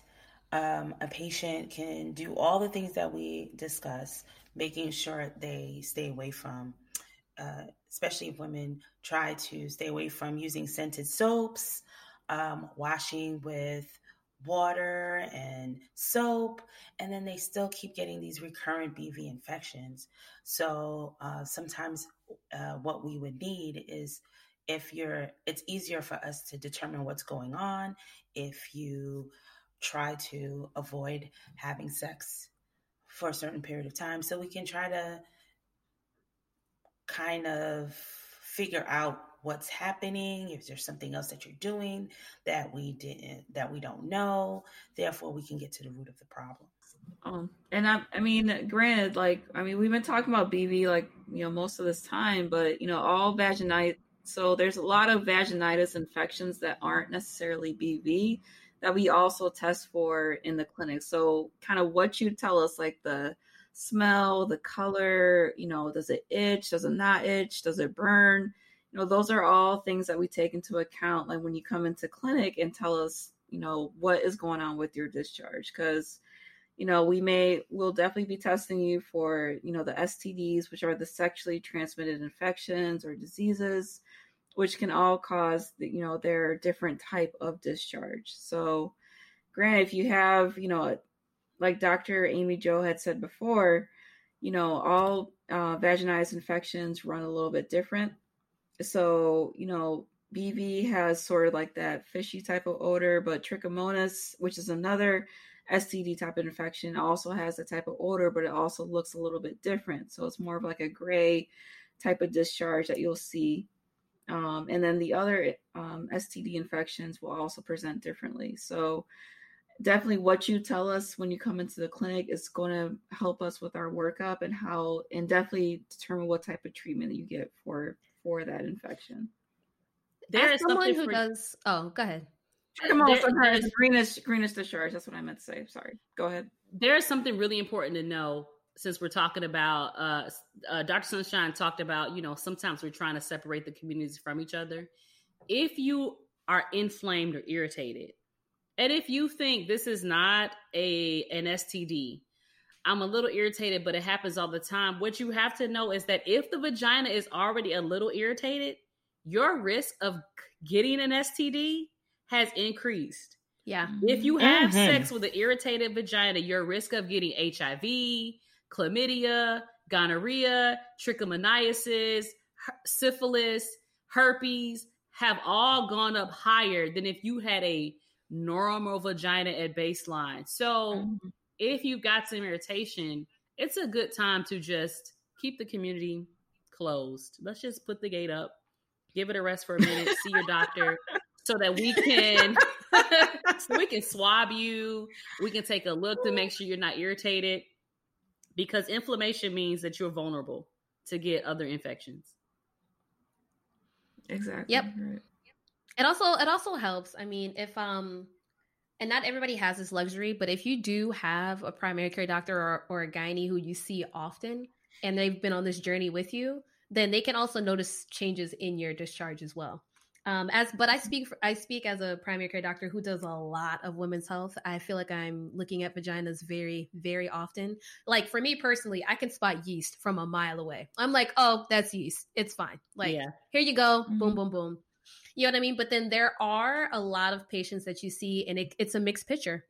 um, a patient can do all the things that we discuss, making sure they stay away from, uh, especially if women try to stay away from using scented soaps, um, washing with water and soap, and then they still keep getting these recurrent BV infections. So uh, sometimes uh, what we would need is if you're, it's easier for us to determine what's going on if you try to avoid having sex for a certain period of time so we can try to kind of figure out what's happening if there's something else that you're doing that we didn't that we don't know therefore we can get to the root of the problem. Um, and I, I mean, granted, like, I mean, we've been talking about BV like, you know, most of this time, but, you know, all vaginitis, so there's a lot of vaginitis infections that aren't necessarily BV that we also test for in the clinic. So, kind of what you tell us, like the smell, the color, you know, does it itch? Does it not itch? Does it burn? You know, those are all things that we take into account, like when you come into clinic and tell us, you know, what is going on with your discharge. Because, you know, we may, we'll definitely be testing you for, you know, the STDs, which are the sexually transmitted infections or diseases which can all cause you know their different type of discharge. So granted if you have you know like dr amy jo had said before you know all uh, infections run a little bit different. So you know bv has sort of like that fishy type of odor but trichomonas which is another std type of infection also has a type of odor but it also looks a little bit different. So it's more of like a gray type of discharge that you'll see um, and then the other um, STD infections will also present differently. So, definitely what you tell us when you come into the clinic is going to help us with our workup and how, and definitely determine what type of treatment that you get for for that infection. There As is someone who for, does. Oh, go ahead. Come on, there, greenish greenish discharge. That's what I meant to say. Sorry. Go ahead. There is something really important to know since we're talking about uh, uh, Dr. Sunshine talked about, you know, sometimes we're trying to separate the communities from each other. If you are inflamed or irritated, and if you think this is not a an STD, I'm a little irritated, but it happens all the time. What you have to know is that if the vagina is already a little irritated, your risk of getting an STD has increased. Yeah. If you have mm-hmm. sex with an irritated vagina, your risk of getting HIV, chlamydia, gonorrhea, trichomoniasis, syphilis, herpes have all gone up higher than if you had a normal vagina at baseline. So mm-hmm. if you've got some irritation, it's a good time to just keep the community closed. Let's just put the gate up, give it a rest for a minute, see your doctor so that we can so we can swab you, we can take a look to make sure you're not irritated because inflammation means that you're vulnerable to get other infections. Exactly. Yep. Right. It also it also helps. I mean, if um and not everybody has this luxury, but if you do have a primary care doctor or, or a gynae who you see often and they've been on this journey with you, then they can also notice changes in your discharge as well. Um, as but I speak I speak as a primary care doctor who does a lot of women's health. I feel like I'm looking at vaginas very very often. Like for me personally, I can spot yeast from a mile away. I'm like, oh, that's yeast. It's fine. Like yeah. here you go, mm-hmm. boom boom boom. You know what I mean? But then there are a lot of patients that you see, and it, it's a mixed picture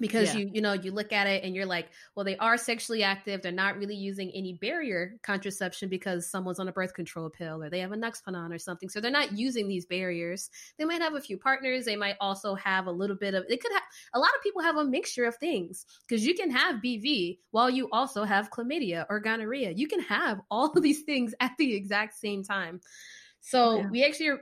because yeah. you you know you look at it and you're like well they are sexually active. They're not really using any barrier contraception because someone's on a birth control pill or they have a Nexplanon or something. So they're not using these barriers. They might have a few partners. They might also have a little bit of it could have a lot of people have a mixture of things. Because you can have bv while you also have chlamydia or gonorrhea. You can have all of these things at the exact same time. So yeah. we actually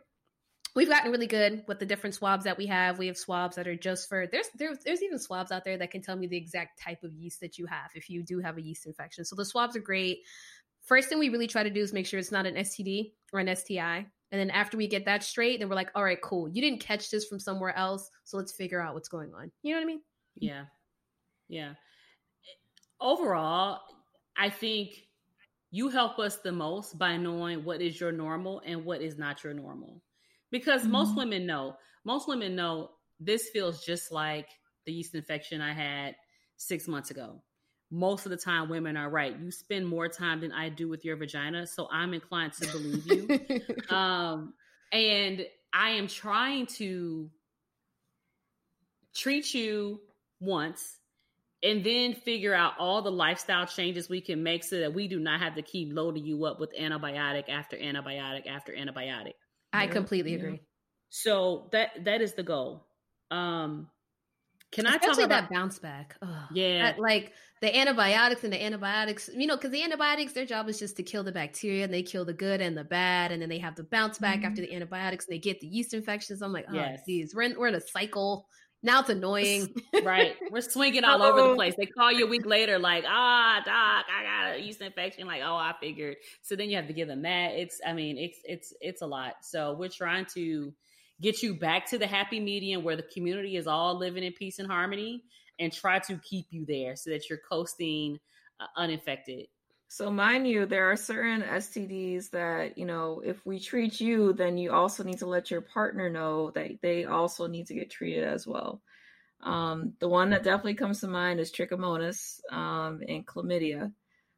we've gotten really good with the different swabs that we have. We have swabs that are just for there's there's there's even swabs out there that can tell me the exact type of yeast that you have if you do have a yeast infection. So the swabs are great. First thing we really try to do is make sure it's not an STD or an STI. And then after we get that straight, then we're like, all right, cool. You didn't catch this from somewhere else, so let's figure out what's going on. You know what I mean? Yeah. Yeah. Overall, I think you help us the most by knowing what is your normal and what is not your normal because mm-hmm. most women know most women know this feels just like the yeast infection i had six months ago most of the time women are right. You spend more time than I do with your vagina, so I'm inclined to believe you. um, and I am trying to treat you once and then figure out all the lifestyle changes we can make so that we do not have to keep loading you up with antibiotic after antibiotic after antibiotic. I completely agree. So that that is the goal. Um can Especially I talk about that bounce back? Ugh. Yeah. That, like the antibiotics and the antibiotics, you know, because the antibiotics, their job is just to kill the bacteria and they kill the good and the bad. And then they have the bounce back Mm-hmm. after the antibiotics and they get the yeast infections. I'm like, oh, Yes. geez, we're in, we're in a cycle. Now it's annoying. right. We're swinging all over the Oh. place. They call you a week later, like, ah, doc, I got a yeast infection. Like, oh, I figured. So then you have to give them that. It's, I mean, it's, it's, it's a lot. So we're trying to get you back to the happy medium where the community is all living in peace and harmony, and try to keep you there so that you're coasting uh, uninfected. So, mind you, there are certain STDs that, you know, if we treat you, then you also need to let your partner know that they also need to get treated as well. Um, the one that definitely comes to mind is trichomonas um, and chlamydia.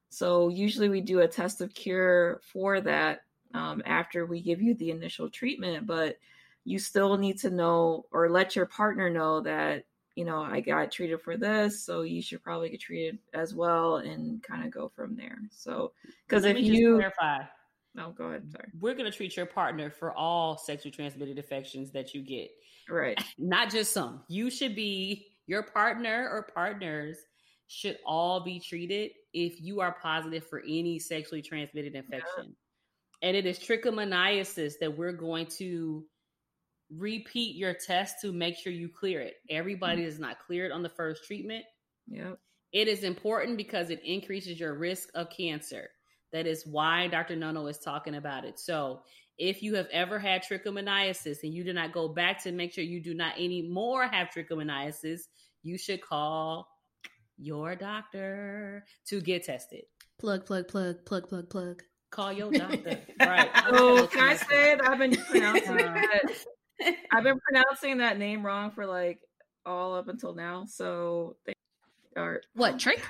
So, usually we do a test of cure for that um, after we give you the initial treatment, but you still need to know or let your partner know that you know, I got treated for this, so you should probably get treated as well and kind of go from there. So, because if you, clarify, no, go ahead. Sorry. we're going to treat your partner for all sexually transmitted infections that you get. Right. not just some. You should be your partner or partners should all be treated if you are positive for any sexually transmitted infection. And it is trichomoniasis that we're going to repeat your test to make sure you clear it. Everybody is not cleared on the first treatment. Yep. It is important because it increases your risk of cancer. That is why Dr. Nono is talking about it. So, if you have ever had trichomoniasis and you do not go back to make sure you do not anymore have trichomoniasis, you should call your doctor to get tested. plug, plug, plug, plug, plug, plug. Call your doctor. right. So, can I say that I've been pronouncing Uh, that? I've been pronouncing that name wrong for like all up until now. So, they are What, oh trick?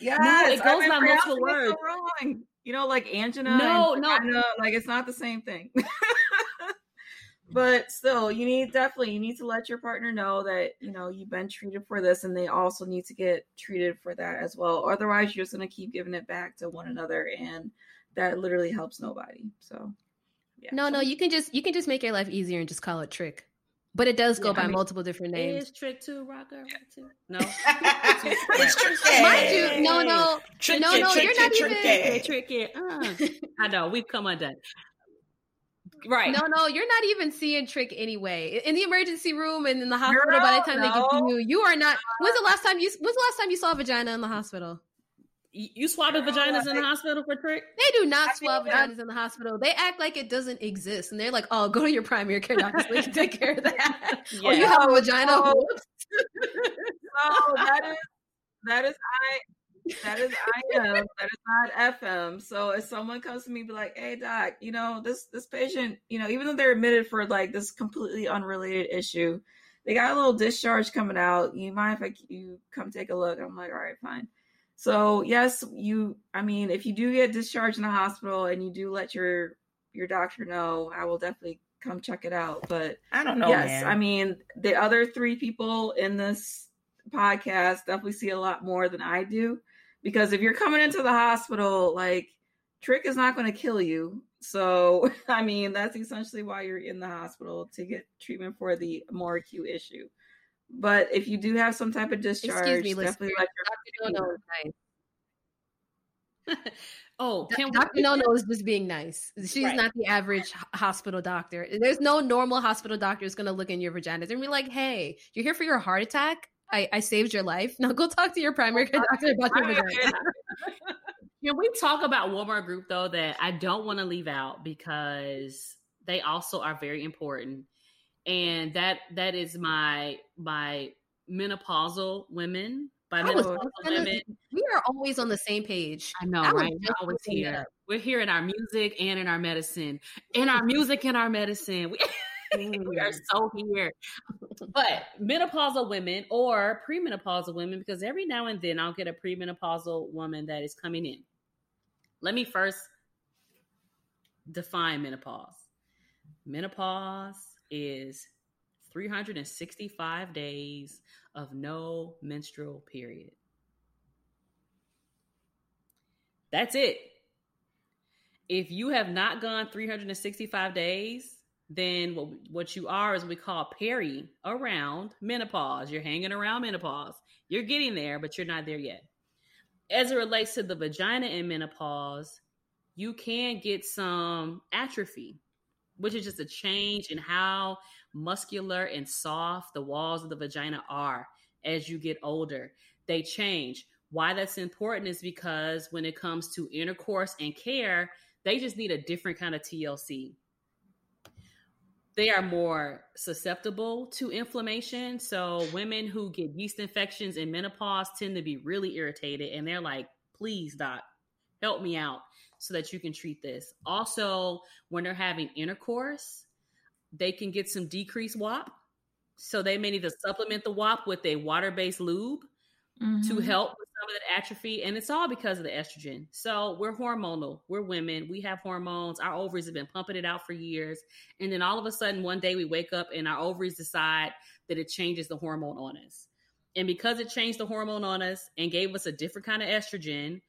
Yes, no, it I've goes been by multiple pronouncing it words. so wrong. You know, like angina. No, and no. vagina, like it's not the same thing. but still, you need definitely you need to let your partner know that you know you've been treated for this, and they also need to get treated for that as well. Otherwise, you're just gonna keep giving it back to one another, and that literally helps nobody. So, yeah. No, no, you can just you can just make your life easier and just call it trick. But it does go Yeah, by I mean, multiple different names. Is trick two rocker right too? No. it's tricky. Mind you, no, no, Tricky, no, no, tricky, you're not even- tricky. tricky. Uh, I know we've come undone. Right. No, no, you're not even seeing trick anyway. In the emergency room and in the hospital, by the time they get to you, you are not. When's the last time you? When's the last time you saw a vagina in the hospital? You you swabbing vaginas in the hospital for trick? They do not I swab vaginas in the hospital. They act like it doesn't exist, and they're like, "Oh, go to your primary care doctor so they can take care of that." Oh, you have a vagina? Oh, Whoops. No, oh, that is that is I that is I am. That is not FM. So if someone comes to me and be like, hey doc, you know, this this patient, you know, even though they're admitted for like this completely unrelated issue, they got a little discharge coming out. You mind if I you come take a look? I'm like, all right, fine. So yes, you I mean, if you do get discharged in the hospital and you do let your your doctor know, I will definitely come check it out. But I don't know, yes, man. I mean the other three people in this podcast definitely see a lot more than I do because if you're coming into the hospital, like Trick is not going to kill you. So I mean that's essentially why you're in the hospital to get treatment for the more acute issue. But if you do have some type of discharge, Excuse me, definitely listeners. let Dr. Nono is nice. oh, can we, Dr. Nono is just being nice. She's Right. not the average hospital doctor. There's no normal hospital doctor who's going to look in your vagina and be like, "Hey, you're here for your heart attack. I, I saved your life. Now go talk to your primary care doctor about your vagina." Can we talk about one more group though that I don't want to leave out because they also are very important, and that that is my my menopausal women. By I menopausal gonna- women, We are always on the same page. I know, I right? We're always here. We're here in our music and in our medicine, in our music and our medicine. We, we are mm. so here. But menopausal women or premenopausal women, because every now and then I'll get a premenopausal woman that is coming in. Let me first define menopause. Menopause is 365 days of no menstrual period. That's it. If you have not gone 365 days, then what, what you are is we call peri around menopause. You're hanging around menopause. You're getting there, but you're not there yet. As it relates to the vagina in menopause, you can get some atrophy, which is just a change in how muscular and soft the walls of the vagina are as you get older. They change. Why that's important is because when it comes to intercourse and care, they just need a different kind of TLC. They are more susceptible to inflammation. So, women who get yeast infections in menopause tend to be really irritated and they're like, please, doc, help me out so that you can treat this. Also, when they're having intercourse, they can get some decreased WAP. So, they may need to supplement the WAP with a water based lube mm-hmm. to help with some of that atrophy. And it's all because of the estrogen. So we're hormonal. We're women. We have hormones. Our ovaries have been pumping it out for years. And then all of a sudden, one day we wake up and our ovaries decide that it changes the hormone on us. And because it changed the hormone on us and gave us a different kind of estrogen,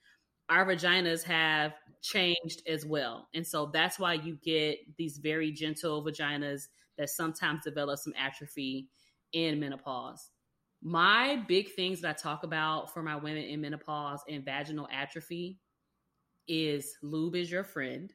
our vaginas have changed as well. And so that's why you get these very gentle vaginas that sometimes develop some atrophy in menopause. My big things that I talk about for my women in menopause and vaginal atrophy is lube is your friend.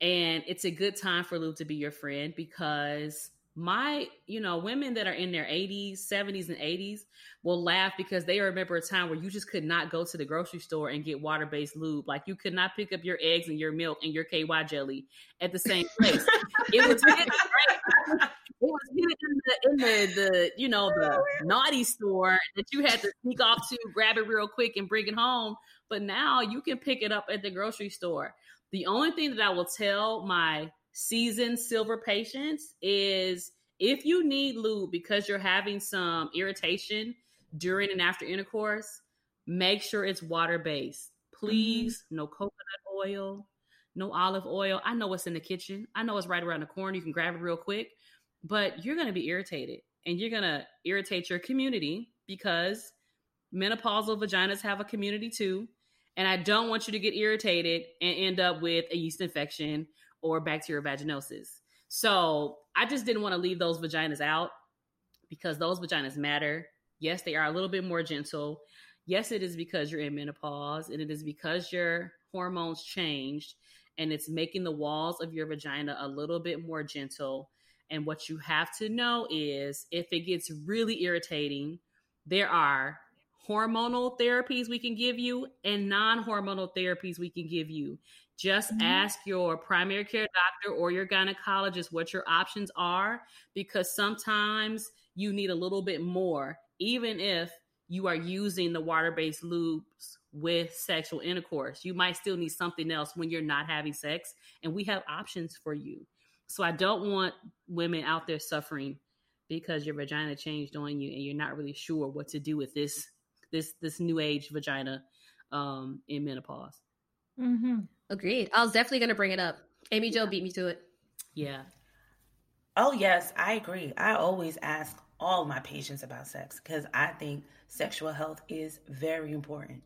And it's a good time for lube to be your friend because my, you know, women that are in their 80s, 70s, and 80s will laugh because they remember a time where you just could not go to the grocery store and get water based lube. Like you could not pick up your eggs and your milk and your KY jelly at the same place. it was right? it was in the, in the, the you know the naughty store that you had to sneak off to grab it real quick and bring it home. But now you can pick it up at the grocery store. The only thing that I will tell my seasoned silver patients is if you need lube because you're having some irritation during and after intercourse, make sure it's water based. Please, mm-hmm. no coconut oil, no olive oil. I know it's in the kitchen. I know it's right around the corner. You can grab it real quick, but you're going to be irritated and you're going to irritate your community because menopausal vaginas have a community too. And I don't want you to get irritated and end up with a yeast infection or bacterial vaginosis. So I just didn't want to leave those vaginas out because those vaginas matter. Yes, they are a little bit more gentle. Yes, it is because you're in menopause and it is because your hormones changed and it's making the walls of your vagina a little bit more gentle. And what you have to know is if it gets really irritating, there are hormonal therapies we can give you and non hormonal therapies we can give you. Just mm-hmm. ask your primary care doctor or your gynecologist what your options are because sometimes you need a little bit more, even if you are using the water based lubes with sexual intercourse. You might still need something else when you're not having sex, and we have options for you. So I don't want women out there suffering because your vagina changed on you and you're not really sure what to do with this this this new age vagina um in menopause. Mm-hmm. Agreed. I was definitely going to bring it up. Amy Jo beat me to it. Yeah. Oh, yes, I agree. I always ask all my patients about sex because I think sexual health is very important.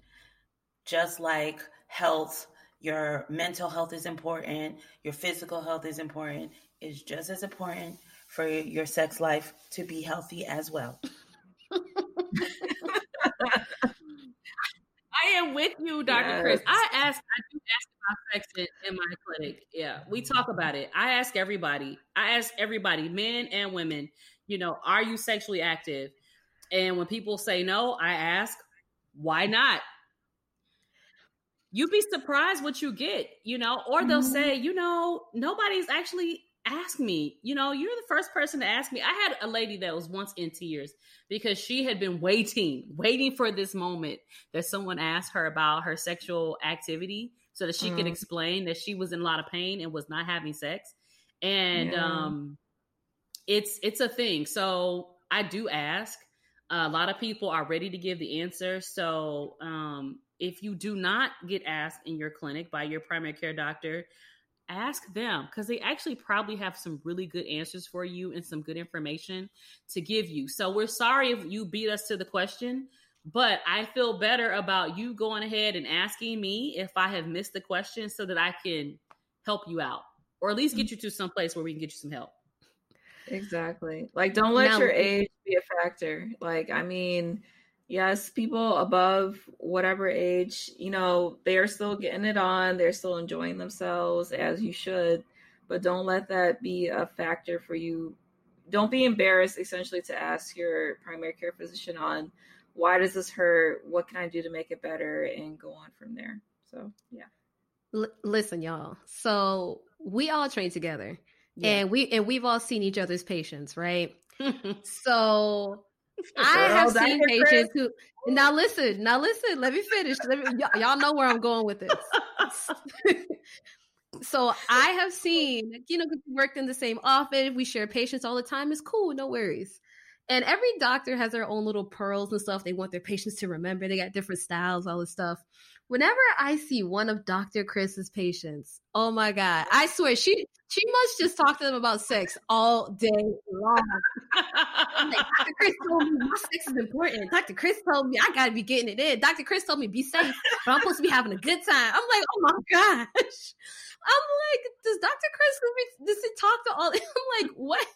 Just like health, your mental health is important, your physical health is important, it's just as important for your sex life to be healthy as well. I am with you, Dr. Yes. Chris. I ask, I do ask in, in my clinic. Yeah, we talk about it. I ask everybody. I ask everybody, men and women. You know, are you sexually active? And when people say no, I ask, why not? You'd be surprised what you get, you know, or they'll mm-hmm. say, you know, nobody's actually asked me. You know, you're the first person to ask me. I had a lady that was once in tears because she had been waiting, waiting for this moment that someone asked her about her sexual activity so that she mm. could explain that she was in a lot of pain and was not having sex. And yeah. um it's it's a thing. So I do ask. a lot of people are ready to give the answer. So um, if you do not get asked in your clinic by your primary care doctor, ask them because they actually probably have some really good answers for you and some good information to give you. So we're sorry if you beat us to the question, but I feel better about you going ahead and asking me if I have missed the question so that I can help you out or at least get mm-hmm. you to some place where we can get you some help. Exactly. Like don't let now, your age be a factor. Like I mean, yes, people above whatever age, you know, they are still getting it on, they're still enjoying themselves as you should, but don't let that be a factor for you. Don't be embarrassed essentially to ask your primary care physician on why does this hurt? What can I do to make it better and go on from there. So, yeah. L- listen, y'all. So, we all train together. Yeah. And we and we've all seen each other's patients, right? so I have seen patients who now listen, now listen, let me finish. Let me, y- y'all know where I'm going with this. so I have seen, you know, we worked in the same office, we share patients all the time. It's cool, no worries. And every doctor has their own little pearls and stuff they want their patients to remember. They got different styles, all this stuff. Whenever I see one of Dr. Chris's patients, oh my God, I swear she she must just talk to them about sex all day long. like, Dr. Chris told me sex is important. Dr. Chris told me I gotta be getting it in. Dr. Chris told me be safe, but I'm supposed to be having a good time. I'm like, oh my gosh. I'm like, does Dr. Chris does he talk to all? I'm like, what?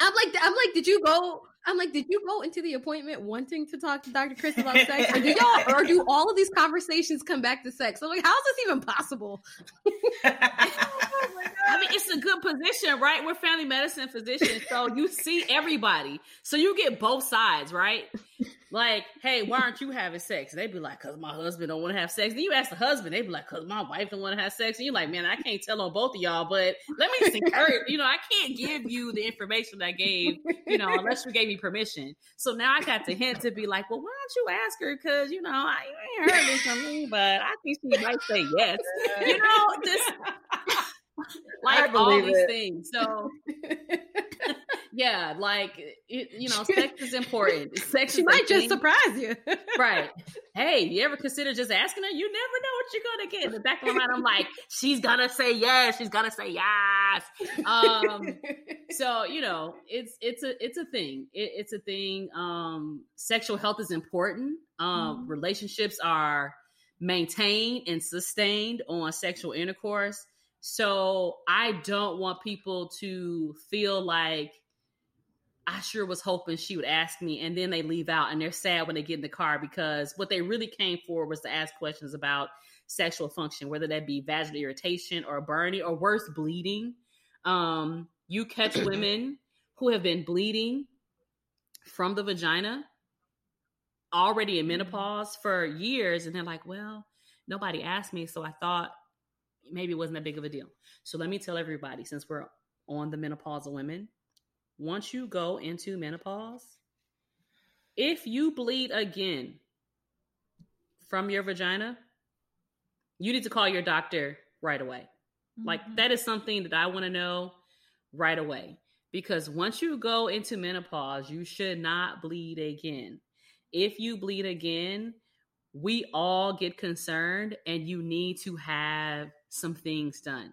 I'm like, I'm like, did you go? I'm like, did you go into the appointment wanting to talk to Dr. Chris about sex, or do y'all, or do all of these conversations come back to sex? I'm like, how is this even possible? I mean, it's a good position, right? We're family medicine physicians, so you see everybody, so you get both sides, right? Like, hey, why aren't you having sex? they'd be like, cause my husband don't want to have sex. Then you ask the husband, they'd be like, cause my wife don't want to have sex. And you're like, man, I can't tell on both of y'all, but let me see her. You know, I can't give you the information I gave, you know, unless you gave me permission. So now I got the hint to be like, well, why don't you ask her? Cause you know, I ain't heard this from me, but I think she might say yes. You know, just like all these it. things. So yeah, like it, you know, sex is important. Sex she might just surprise you, right? Hey, you ever consider just asking her? You never know what you're gonna get. In the back of my mind, I'm like, she's gonna say yes. She's gonna say yes. Um, so you know, it's it's a it's a thing. It, it's a thing. Um, sexual health is important. Um, mm-hmm. relationships are maintained and sustained on sexual intercourse. So I don't want people to feel like I sure was hoping she would ask me, and then they leave out and they're sad when they get in the car because what they really came for was to ask questions about sexual function, whether that be vaginal irritation or burning or worse, bleeding. Um, you catch women who have been bleeding from the vagina already in menopause for years, and they're like, well, nobody asked me, so I thought maybe it wasn't that big of a deal. So let me tell everybody, since we're on the menopausal women, once you go into menopause, if you bleed again from your vagina, you need to call your doctor right away. Mm-hmm. Like that is something that I want to know right away. Because once you go into menopause, you should not bleed again. If you bleed again, we all get concerned and you need to have some things done.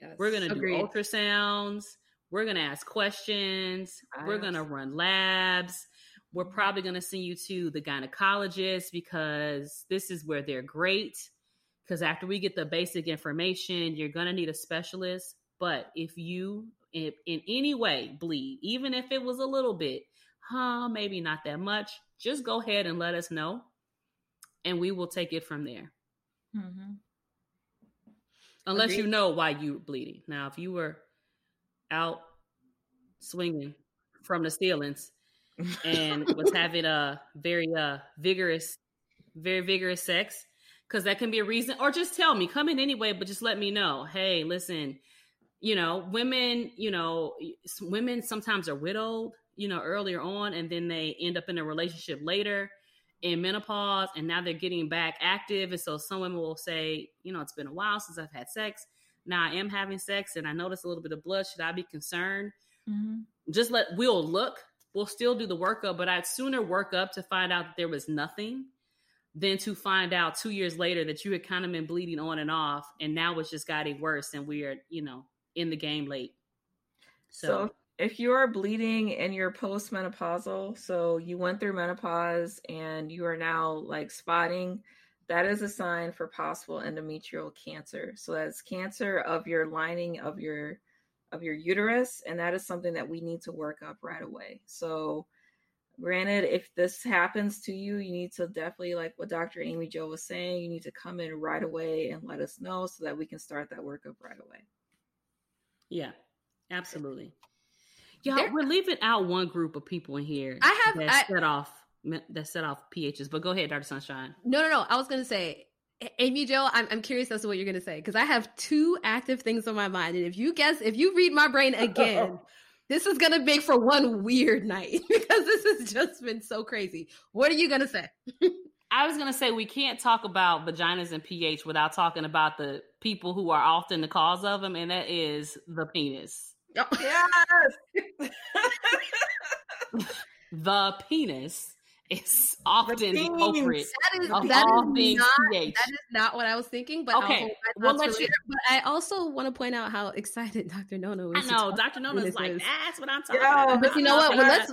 Yes, We're going to do ultrasounds. We're going to ask questions. We're going to run labs. We're probably going to send you to the gynecologist because this is where they're great. Because after we get the basic information, you're going to need a specialist. But if you, if in any way, bleed, even if it was a little bit, huh, maybe not that much, just go ahead and let us know. And we will take it from there. Mm-hmm. Unless Agreed. you know why you're bleeding. Now, if you were out swinging from the ceilings and was having a very uh vigorous very vigorous sex because that can be a reason or just tell me come in anyway but just let me know hey listen you know women you know women sometimes are widowed you know earlier on and then they end up in a relationship later in menopause and now they're getting back active and so some women will say you know it's been a while since i've had sex now I am having sex and I notice a little bit of blood. Should I be concerned? Mm-hmm. Just let we'll look, we'll still do the workup, but I'd sooner work up to find out that there was nothing than to find out two years later that you had kind of been bleeding on and off, and now it's just getting worse, and we are, you know, in the game late. So, so if you are bleeding and you're postmenopausal, so you went through menopause and you are now like spotting, that is a sign for possible endometrial cancer. So that's cancer of your lining of your of your uterus, and that is something that we need to work up right away. So granted if this happens to you you need to definitely like what dr amy jo was saying you need to come in right away and let us know so that we can start that workup right away yeah absolutely yeah we're leaving out one group of people in here i have that I, set off that set off phs but go ahead dr sunshine no no no i was gonna say Amy Jo, I'm, I'm curious as to what you're going to say because I have two active things on my mind. And if you guess, if you read my brain again, this is gonna make for one weird night because this has just been so crazy. What are you gonna say? I was gonna say we can't talk about vaginas and pH without talking about the people who are often the cause of them, and that is the penis. Oh. Yes. the penis is often the, culprit that is, of that all is things not, pH. That is not what I was thinking, but okay. Well, let you, but I also want to point out how excited Dr. Nono is. I know Dr. Nono is like, that's what I'm talking yeah, about. But you know what? Well, let's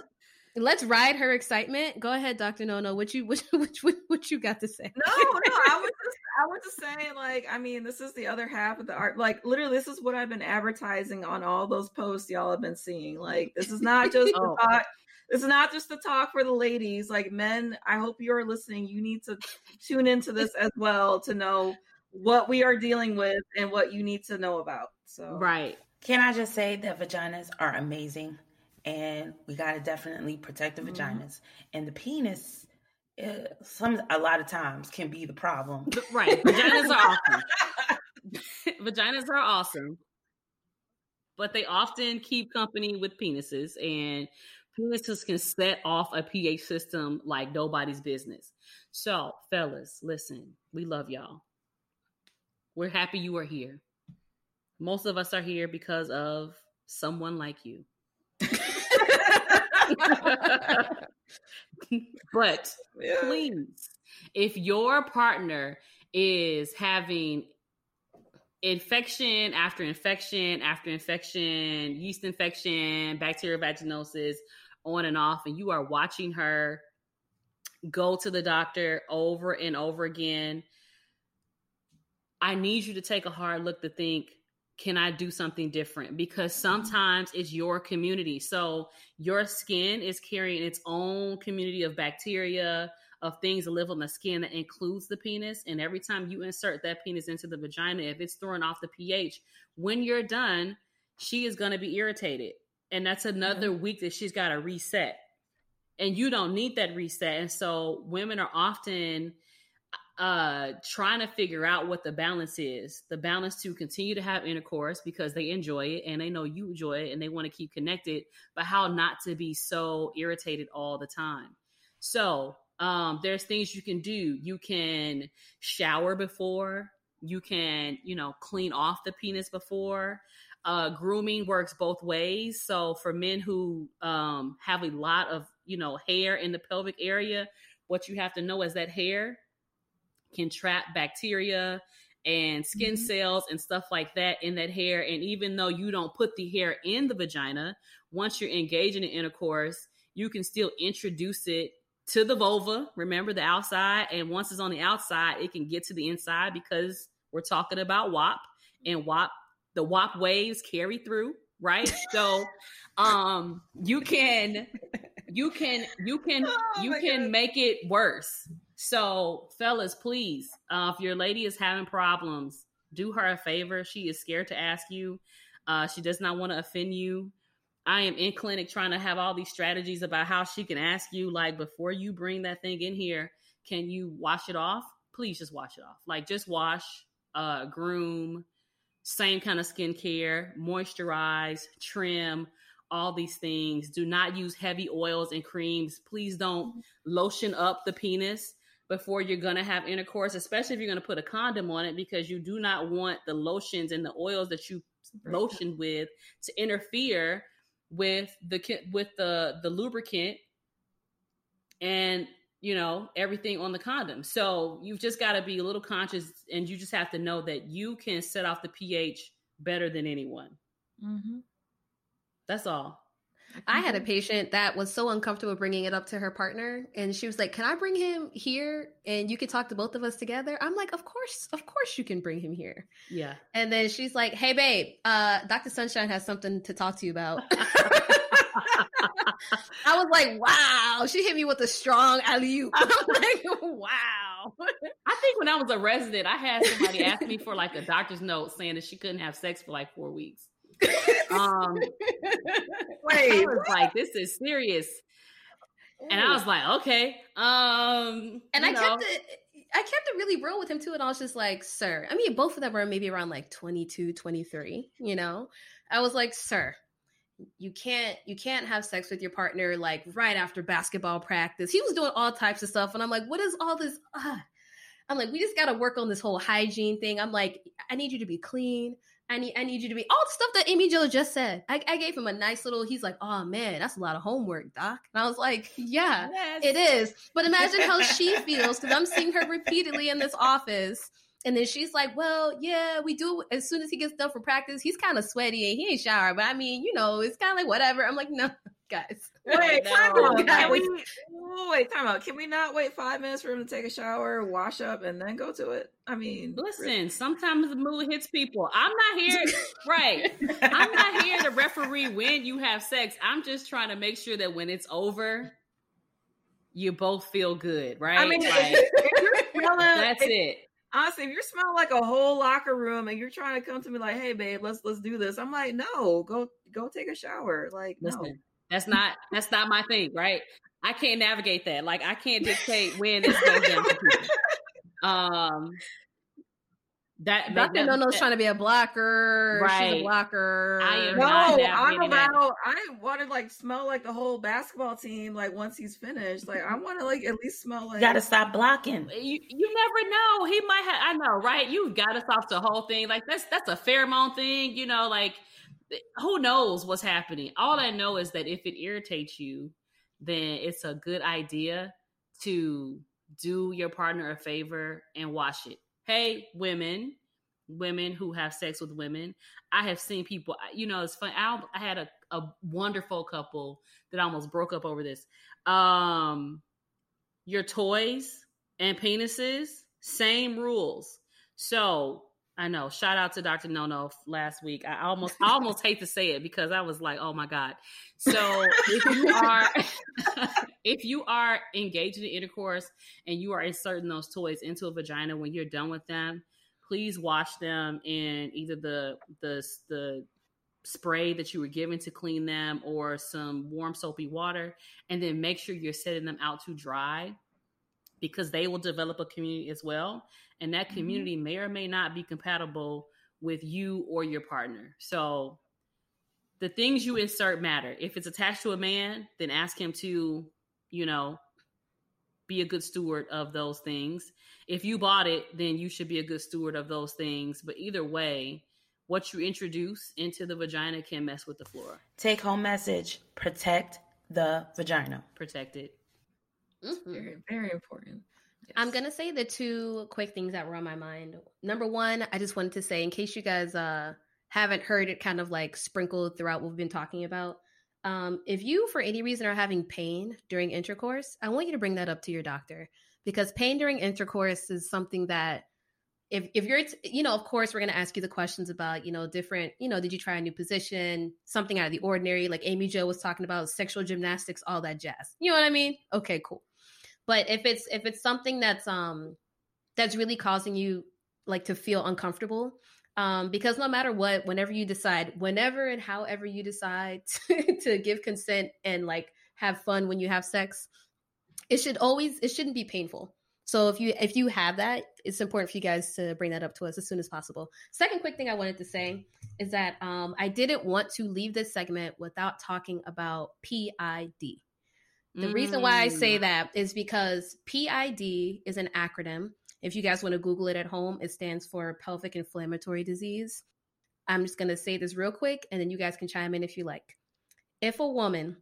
let's ride her excitement. Go ahead, Dr. Nono. What you what, what, what, what you got to say? No, no, I was just I was just saying, like, I mean, this is the other half of the art. Like, literally, this is what I've been advertising on all those posts y'all have been seeing. Like, this is not just oh. the talk it's not just the talk for the ladies. Like men, I hope you are listening. You need to tune into this as well to know what we are dealing with and what you need to know about. So right. Can I just say that vaginas are amazing and we got to definitely protect the mm-hmm. vaginas and the penis uh, some a lot of times can be the problem. Right. Vaginas are awesome. vaginas are awesome. But they often keep company with penises and penises can set off a pH system like nobody's business. So, fellas, listen, we love y'all. We're happy you are here. Most of us are here because of someone like you. but yeah. please, if your partner is having infection after infection after infection, yeast infection, bacterial vaginosis, on and off, and you are watching her go to the doctor over and over again, I need you to take a hard look to think, can I do something different? Because sometimes it's your community. So your skin is carrying its own community of bacteria, of things that live on the skin that includes the penis. And every time you insert that penis into the vagina, if it's throwing off the pH, when you're done, she is going to be irritated and that's another mm-hmm. week that she's got to reset. And you don't need that reset. And so women are often uh trying to figure out what the balance is the balance to continue to have intercourse because they enjoy it and they know you enjoy it and they want to keep connected but how not to be so irritated all the time. So um there's things you can do. You can shower before. You can you know clean off the penis before uh, grooming works both ways. So for men who um, have a lot of you know hair in the pelvic area, what you have to know is that hair can trap bacteria and skin mm-hmm. cells and stuff like that in that hair. And even though you don't put the hair in the vagina, once you're engaging in intercourse, you can still introduce it to the vulva. Remember the outside, and once it's on the outside, it can get to the inside because we're talking about WAP, and WAP the WAP waves carry through, right? So um you can you can you can oh you can God. make it worse. So fellas, please, uh, if your lady is having problems, do her a favor. She is scared to ask you. Uh, she does not want to offend you. I am in clinic trying to have all these strategies about how she can ask you, like, before you bring that thing in here, can you wash it off? Please just wash it off. Like, just wash, uh, groom, same kind of skincare, moisturize, trim, all these things. Do not use heavy oils and creams. Please don't mm-hmm. lotion up the penis before you're going to have intercourse, especially if you're going to put a condom on it, because you do not want the lotions and the oils that you lotion with to interfere with the with the the lubricant and you know everything on the condom. So you've just got to be a little conscious, and you just have to know that you can set off the pH better than anyone. Mm-hmm. That's all. I had a patient that was so uncomfortable bringing it up to her partner, and she was like, "Can I bring him here, and you can talk to both of us together?" I'm like, "Of course, of course, you can bring him here." Yeah. And then she's like, "Hey, babe, uh, Doctor Sunshine has something to talk to you about." I was like, "Wow!" She hit me with a strong alley oop. I'm like, "Wow!" I think when I was a resident, I had somebody ask me for like a doctor's note saying that she couldn't have sex for like four weeks um, wait, I was like, this is serious. And I was like, okay. Um, and I know. kept it. I kept it really real with him too. And I was just like, sir, I mean, both of them were maybe around like 22, 23, you know? I was like, sir, you can't you can't have sex with your partner like right after basketball practice. He was doing all types of stuff. And I'm like, what is all this? Uh? I'm like, we just gotta work on this whole hygiene thing. I'm like, I need you to be clean. I need I need you to be all the stuff that Amy Jo just said. I, I gave him a nice little. He's like, oh man, that's a lot of homework, Doc. And I was like, yeah, yes. it is. But imagine how she feels because I'm seeing her repeatedly in this office. And then she's like, "Well, yeah, we do. As soon as he gets done for practice, he's kind of sweaty and he ain't showered. But I mean, you know, it's kind of like whatever." I'm like, "No, guys. Wait, time out. Can we, wait, time out. Can we not wait five minutes for him to take a shower, wash up, and then go to it? I mean, listen. Really. Sometimes the mood hits people. I'm not here, right? I'm not here to referee when you have sex. I'm just trying to make sure that when it's over, you both feel good, right? I mean, like, if you're smelling, that's if, it. Honestly, if you're smelling like a whole locker room and you're trying to come to me like, "Hey, babe, let's let's do this," I'm like, "No, go go take a shower." Like, listen, no that's not that's not my thing, right? I can't navigate that. Like I can't dictate when this goes down. Um that Dr. Nono's trying to be a blocker. Right. She's a blocker. I am no, I'm about I want to like smell like the whole basketball team like once he's finished. Like I want to like at least smell like you gotta stop blocking. You you never know. He might have I know, right? You got us off the whole thing. Like that's that's a pheromone thing, you know, like who knows what's happening? All I know is that if it irritates you, then it's a good idea to do your partner a favor and wash it. Hey, women, women who have sex with women, I have seen people, you know, it's fun. I, I had a, a wonderful couple that almost broke up over this. Um, your toys and penises, same rules. So I know. Shout out to Dr. Nono last week. I almost I almost hate to say it because I was like, oh my God. So if you are if you are engaging in intercourse and you are inserting those toys into a vagina when you're done with them, please wash them in either the the the spray that you were given to clean them or some warm soapy water and then make sure you're setting them out to dry because they will develop a community as well and that mm-hmm. community mm-hmm. may or may not be compatible with you or your partner. So the things you insert matter. If it's attached to a man, then ask him to, you know, be a good steward of those things. If you bought it, then you should be a good steward of those things. But either way, what you introduce into the vagina can mess with the flora. Take home message protect the vagina. Protect it. Mm-hmm. Very, very important. I'm gonna say the two quick things that were on my mind. Number one, I just wanted to say, in case you guys uh, haven't heard it kind of like sprinkled throughout what we've been talking about, um, if you for any reason are having pain during intercourse, I want you to bring that up to your doctor because pain during intercourse is something that if if you're you know of course we're going to ask you the questions about you know different you know did you try a new position something out of the ordinary like amy jo was talking about sexual gymnastics all that jazz you know what i mean okay cool but if it's if it's something that's um that's really causing you like to feel uncomfortable, um, because no matter what, whenever you decide, whenever and however you decide to, to give consent and like have fun when you have sex, it should always it shouldn't be painful. So if you if you have that, it's important for you guys to bring that up to us as soon as possible. Second quick thing I wanted to say is that um, I didn't want to leave this segment without talking about PID. The mm. reason why I say mm. that is because PID is an acronym. If you guys want to Google it at home, it stands for pelvic inflammatory disease. I'm just going to say this real quick and then you guys can chime in if you like. if a woman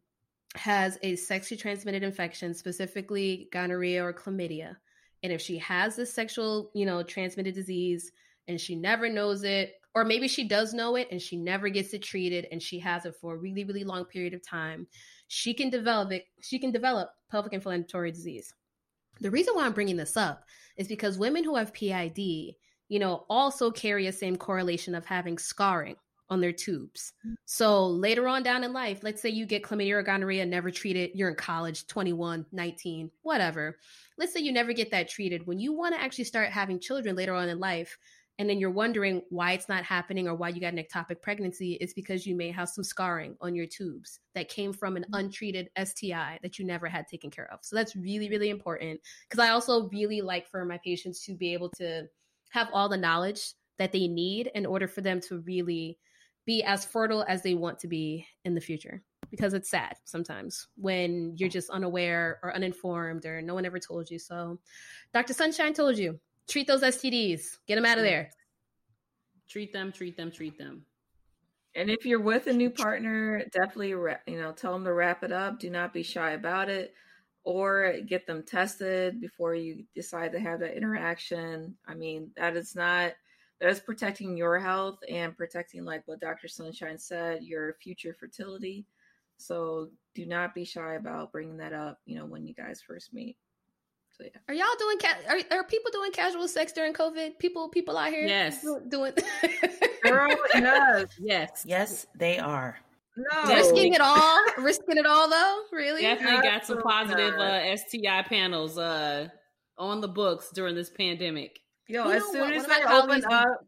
has a sexually transmitted infection, specifically gonorrhea or chlamydia, and if she has this sexual, you know, transmitted disease and she never knows it, or maybe she does know it and she never gets it treated and she has it for a really, really long period of time, she can develop it, she can develop pelvic inflammatory disease. The reason why I'm bringing this up is because women who have PID, you know, also carry a same correlation of having scarring on their tubes. So later on down in life, let's say you get chlamydia or gonorrhea, never treated, you're in college, 21, 19, whatever. Let's say you never get that treated. When you want to actually start having children later on in life, and then you're wondering why it's not happening or why you got an ectopic pregnancy, it's because you may have some scarring on your tubes that came from an mm. untreated STI that you never had taken care of. So that's really, really important. Because I also really like for my patients to be able to have all the knowledge that they need in order for them to really be as fertile as they want to be in the future because it's sad sometimes when you're just unaware or uninformed or no one ever told you. So, Dr. Sunshine told you treat those STDs, get them out of there. Treat them, treat them, treat them. And if you're with a new partner, definitely you know tell them to wrap it up. Do not be shy about it, or get them tested before you decide to have that interaction. I mean, that is not that is protecting your health and protecting like what dr sunshine said your future fertility so do not be shy about bringing that up you know when you guys first meet so yeah are y'all doing ca- are, are people doing casual sex during covid people people out here yes doing Girl, yes yes yes they are no. Risking it all? Risking it all though? Really? Definitely got some positive uh, STI panels uh, on the books during this pandemic. Yo, you as soon as they open up,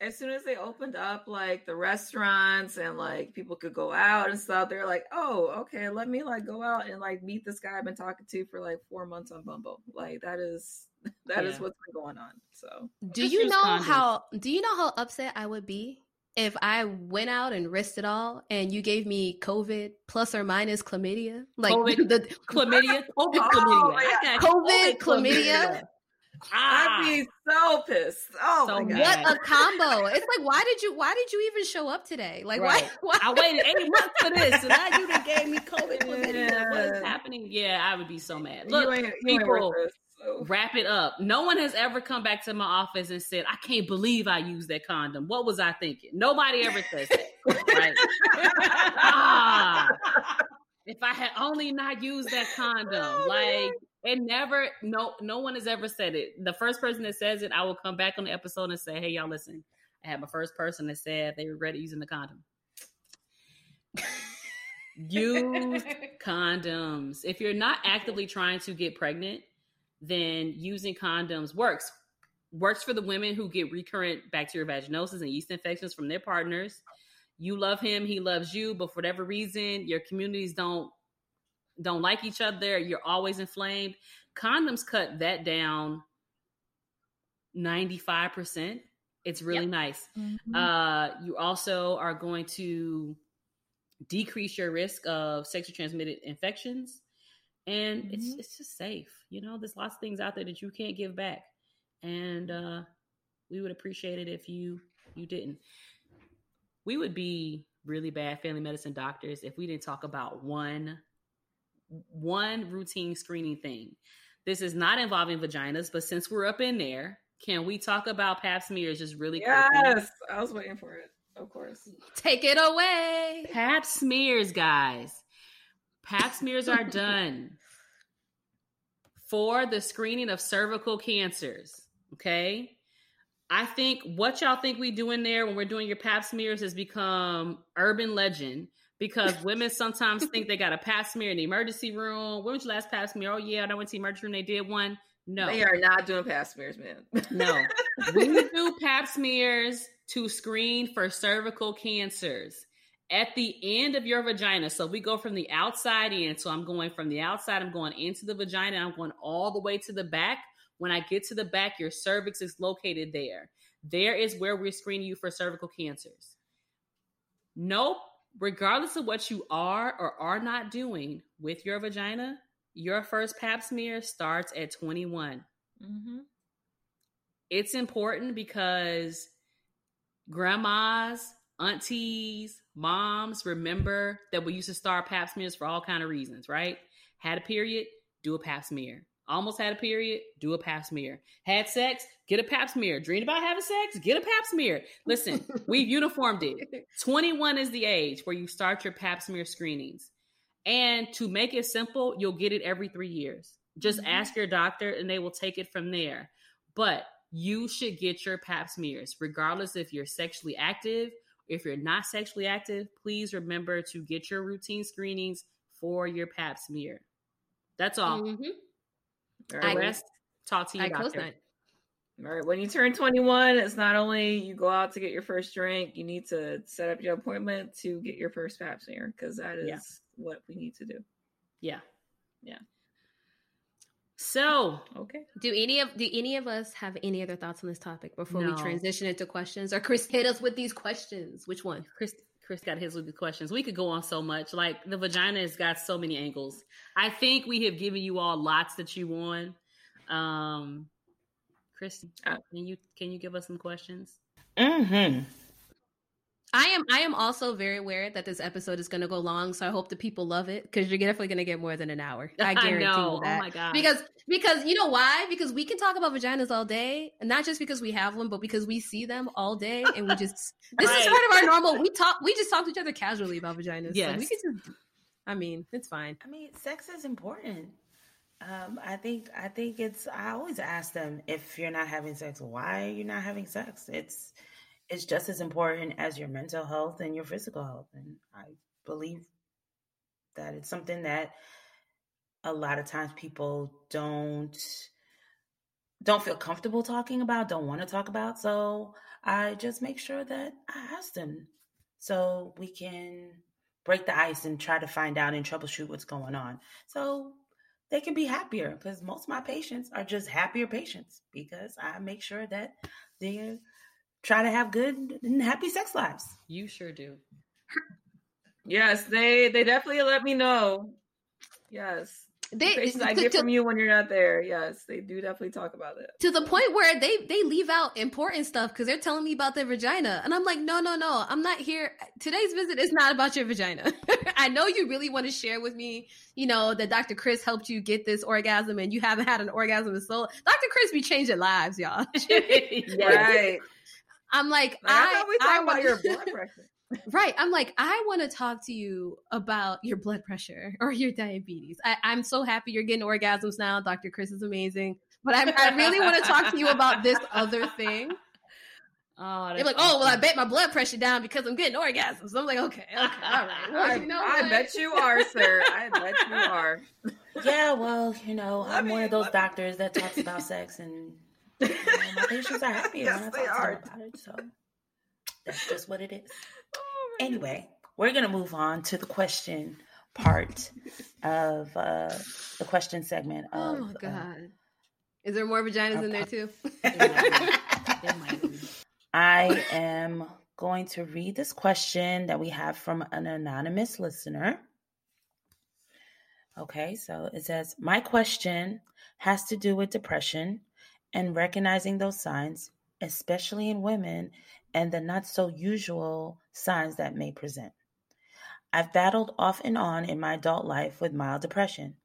as soon as they opened up like the restaurants and like people could go out and stuff, they're like, oh, okay, let me like go out and like meet this guy I've been talking to for like four months on Bumble. Like that is that yeah. is what's been going on. So do you know condoms. how do you know how upset I would be if I went out and risked it all and you gave me COVID plus or minus chlamydia? Like COVID, the chlamydia, COVID, oh, chlamydia, COVID, COVID, chlamydia. Ah, I'd be so pissed. Oh so my god. What a combo. It's like why did you why did you even show up today? Like right. why, why, I waited eight months for this. So now you done gave me COVID. Yeah. What is happening? Yeah, I would be so mad. Look, you ain't, you people, ain't so. wrap it up. No one has ever come back to my office and said, I can't believe I used that condom. What was I thinking? Nobody ever says that. right? ah, if I had only not used that condom, oh, like it never, no, no one has ever said it. The first person that says it, I will come back on the episode and say, "Hey, y'all, listen. I had my first person that said they regretted using the condom." Use condoms. If you're not actively trying to get pregnant, then using condoms works. Works for the women who get recurrent bacterial vaginosis and yeast infections from their partners. You love him, he loves you, but for whatever reason, your communities don't don't like each other, you're always inflamed. Condoms cut that down 95%. It's really yep. nice. Mm-hmm. Uh, you also are going to decrease your risk of sexually transmitted infections. And mm-hmm. it's it's just safe. You know, there's lots of things out there that you can't give back. And uh, we would appreciate it if you you didn't. We would be really bad family medicine doctors if we didn't talk about one one routine screening thing. This is not involving vaginas, but since we're up in there, can we talk about pap smears just really yes, quickly? Yes, I was waiting for it. Of course. Take it away. Pap smears, guys. Pap smears are done for the screening of cervical cancers. Okay. I think what y'all think we do in there when we're doing your pap smears has become urban legend because women sometimes think they got a pap smear in the emergency room. When was your last pap smear? Oh yeah, I went to the emergency room. They did one. No, they are not doing pap smears, man. no, we do pap smears to screen for cervical cancers at the end of your vagina. So we go from the outside in. So I'm going from the outside. I'm going into the vagina. And I'm going all the way to the back. When I get to the back, your cervix is located there. There is where we're screening you for cervical cancers. Nope regardless of what you are or are not doing with your vagina, your first pap smear starts at 21. Mm-hmm. It's important because grandmas, aunties, moms, remember that we used to start pap smears for all kind of reasons, right? Had a period, do a pap smear. Almost had a period, do a pap smear. Had sex, get a pap smear. Dreamed about having sex, get a pap smear. Listen, we've uniformed it. 21 is the age where you start your pap smear screenings. And to make it simple, you'll get it every three years. Just mm-hmm. ask your doctor and they will take it from there. But you should get your pap smears, regardless if you're sexually active. If you're not sexually active, please remember to get your routine screenings for your pap smear. That's all. Mm-hmm. I rest. Talk to you, I doctor. All right. When you turn 21, it's not only you go out to get your first drink, you need to set up your appointment to get your first pap smear because that is yeah. what we need to do. Yeah. Yeah. So, okay. Do any of do any of us have any other thoughts on this topic before no. we transition into questions? Or Chris hit us with these questions. Which one? Chris Chris got his with the questions. We could go on so much. Like the vagina has got so many angles. I think we have given you all lots that you want. Um, Chris, uh, can you can you give us some questions? Hmm. I am I am also very aware that this episode is going to go long, so I hope the people love it because you're definitely going to get more than an hour. I guarantee I you that. Oh my god! Because because you know why? Because we can talk about vaginas all day, and not just because we have one, but because we see them all day, and we just this right. is part of our normal. We talk we just talk to each other casually about vaginas. Yes, so we can just. I mean, it's fine. I mean, sex is important. Um, I think I think it's. I always ask them if you're not having sex, why are you not having sex? It's it's just as important as your mental health and your physical health. And I believe that it's something that a lot of times people don't don't feel comfortable talking about, don't want to talk about. So I just make sure that I ask them so we can break the ice and try to find out and troubleshoot what's going on. So they can be happier because most of my patients are just happier patients because I make sure that they're try to have good and happy sex lives. You sure do. Yes, they they definitely let me know. Yes. They the I get to, from you when you're not there. Yes, they do definitely talk about it. To the point where they they leave out important stuff because they're telling me about their vagina. And I'm like, no, no, no. I'm not here. Today's visit is not about your vagina. I know you really want to share with me, you know, that Dr. Chris helped you get this orgasm and you haven't had an orgasm in so Dr. Chris be changing lives, y'all. right. I'm like, like I, I we talking about your blood pressure. right. I'm like, I want to talk to you about your blood pressure or your diabetes. I, am so happy you're getting orgasms now. Dr. Chris is amazing. But I, I really want to talk to you about this other thing. Oh, They're like, oh, well, I bet my blood pressure down because I'm getting orgasms. I'm like, okay, okay, all right. Well, I, you know I bet you are, sir. I bet you are. Yeah, well, you know, I'm one of those doctors that talks about sex and my patients are happy yes, when I talk are. about it. So that's just what it is. Oh, anyway, we're gonna move on to the question part of uh, the question segment. Of, oh God, uh, is there more vaginas in there too? I am going to read this question that we have from an anonymous listener. Okay, so it says, My question has to do with depression and recognizing those signs, especially in women, and the not so usual signs that may present. I've battled off and on in my adult life with mild depression.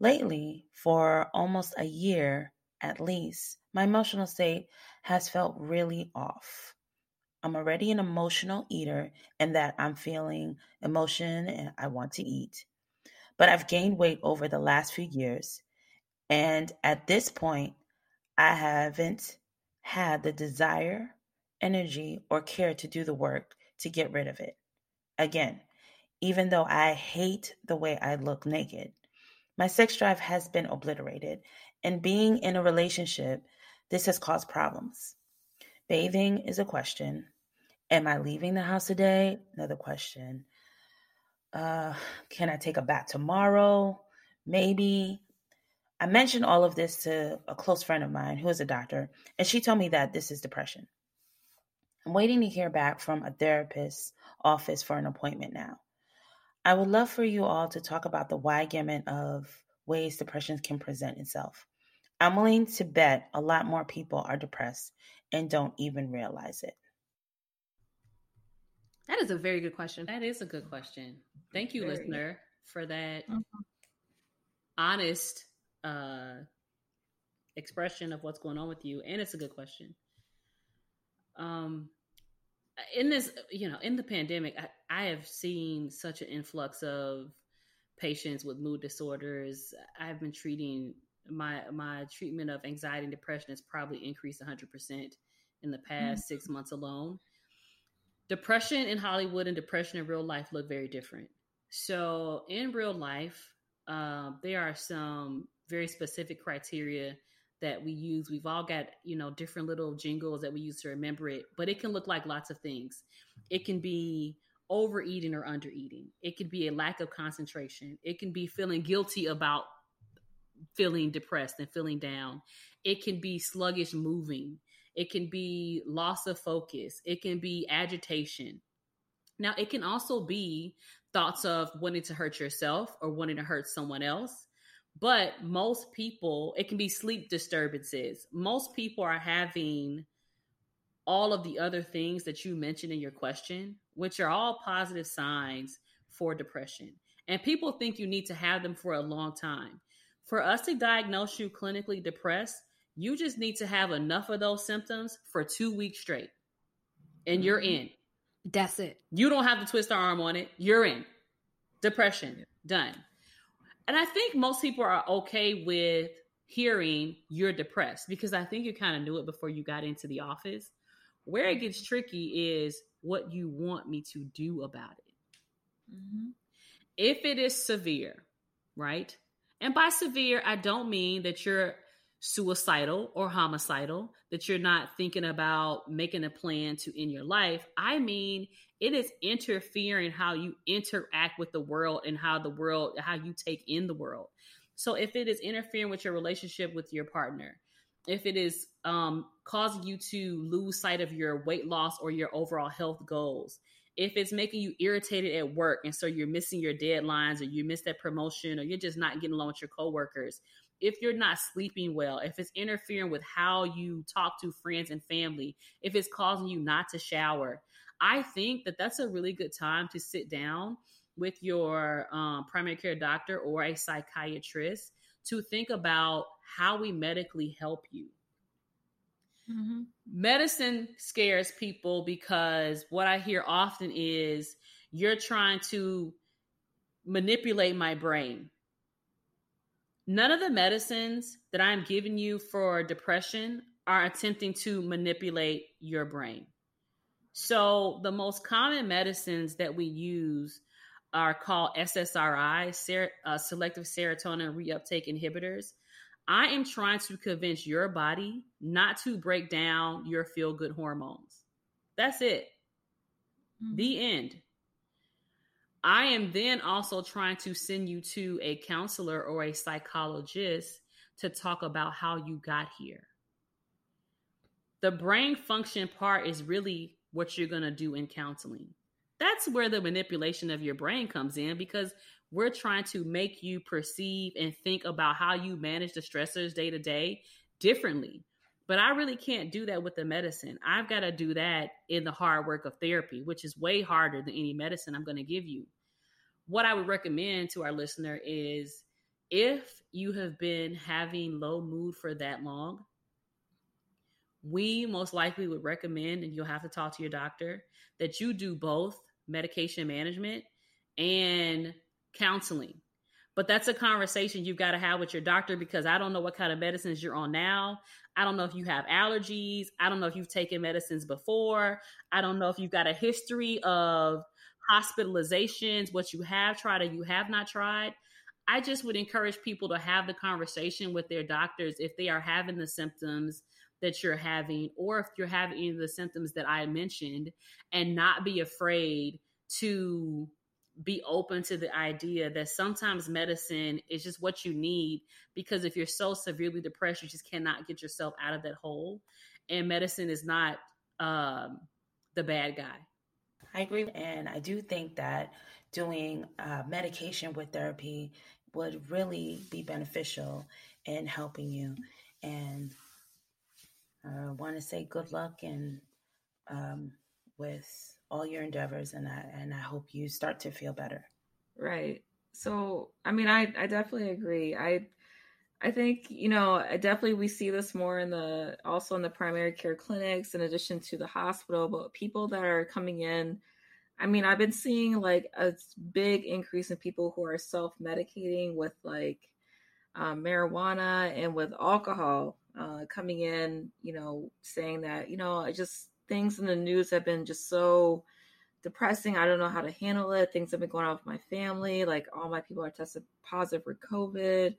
Lately, for almost a year at least, my emotional state has felt really off. I'm already an emotional eater and that I'm feeling emotion and I want to eat. But I've gained weight over the last few years. And at this point, I haven't had the desire, energy, or care to do the work to get rid of it. Again, even though I hate the way I look naked, my sex drive has been obliterated, and being in a relationship, this has caused problems. Bathing is a question. Am I leaving the house today? Another question. Uh, can I take a bath tomorrow? Maybe. I mentioned all of this to a close friend of mine who is a doctor, and she told me that this is depression. I'm waiting to hear back from a therapist's office for an appointment now. I would love for you all to talk about the wide gamut of ways depression can present itself. I'm willing to bet a lot more people are depressed and don't even realize it. That is a very good question. That is a good question. Thank you, very. listener, for that mm-hmm. honest uh, expression of what's going on with you. And it's a good question. Um, in this, you know, in the pandemic, I, I have seen such an influx of patients with mood disorders. I've been treating my my treatment of anxiety and depression has probably increased 100% in the past mm-hmm. 6 months alone. Depression in Hollywood and depression in real life look very different. So, in real life, uh, there are some very specific criteria that we use. We've all got, you know, different little jingles that we use to remember it, but it can look like lots of things. It can be overeating or undereating. It could be a lack of concentration. It can be feeling guilty about feeling depressed and feeling down. It can be sluggish moving. It can be loss of focus. It can be agitation. Now, it can also be thoughts of wanting to hurt yourself or wanting to hurt someone else. But most people, it can be sleep disturbances. Most people are having all of the other things that you mentioned in your question, which are all positive signs for depression. And people think you need to have them for a long time. For us to diagnose you clinically depressed, you just need to have enough of those symptoms for two weeks straight. And you're mm-hmm. in. That's it. You don't have to twist our arm on it. You're in. Depression. Done. And I think most people are okay with hearing you're depressed because I think you kind of knew it before you got into the office. Where it gets tricky is what you want me to do about it. Mm-hmm. If it is severe, right? And by severe, I don't mean that you're suicidal or homicidal, that you're not thinking about making a plan to end your life. I mean, it is interfering how you interact with the world and how the world, how you take in the world. So if it is interfering with your relationship with your partner, if it is um, causing you to lose sight of your weight loss or your overall health goals, if it's making you irritated at work and so you're missing your deadlines or you miss that promotion or you're just not getting along with your coworkers, if you're not sleeping well, if it's interfering with how you talk to friends and family, if it's causing you not to shower, I think that that's a really good time to sit down with your um, primary care doctor or a psychiatrist to think about how we medically help you. Mm-hmm. Medicine scares people because what I hear often is you're trying to manipulate my brain. None of the medicines that I'm giving you for depression are attempting to manipulate your brain. So, the most common medicines that we use are called SSRI, ser- uh, selective serotonin reuptake inhibitors. I am trying to convince your body not to break down your feel good hormones. That's it. Mm-hmm. The end. I am then also trying to send you to a counselor or a psychologist to talk about how you got here. The brain function part is really what you're going to do in counseling that's where the manipulation of your brain comes in because we're trying to make you perceive and think about how you manage the stressors day to day differently. But I really can't do that with the medicine. I've got to do that in the hard work of therapy, which is way harder than any medicine I'm going to give you. What I would recommend to our listener is if you have been having low mood for that long, we most likely would recommend, and you'll have to talk to your doctor, that you do both medication management and counseling. But that's a conversation you've got to have with your doctor because I don't know what kind of medicines you're on now. I don't know if you have allergies. I don't know if you've taken medicines before. I don't know if you've got a history of hospitalizations, what you have tried or you have not tried. I just would encourage people to have the conversation with their doctors if they are having the symptoms that you're having, or if you're having any of the symptoms that I mentioned, and not be afraid to be open to the idea that sometimes medicine is just what you need because if you're so severely depressed, you just cannot get yourself out of that hole. And medicine is not um, the bad guy. I agree. And I do think that doing uh, medication with therapy would really be beneficial in helping you. And I uh, want to say good luck and um, with all your endeavors, and I and I hope you start to feel better. Right. So, I mean, I I definitely agree. I I think you know I definitely we see this more in the also in the primary care clinics in addition to the hospital, but people that are coming in. I mean, I've been seeing like a big increase in people who are self medicating with like um, marijuana and with alcohol uh, coming in, you know, saying that, you know, I just things in the news have been just so depressing. I don't know how to handle it. Things have been going on with my family. Like all my people are tested positive for COVID.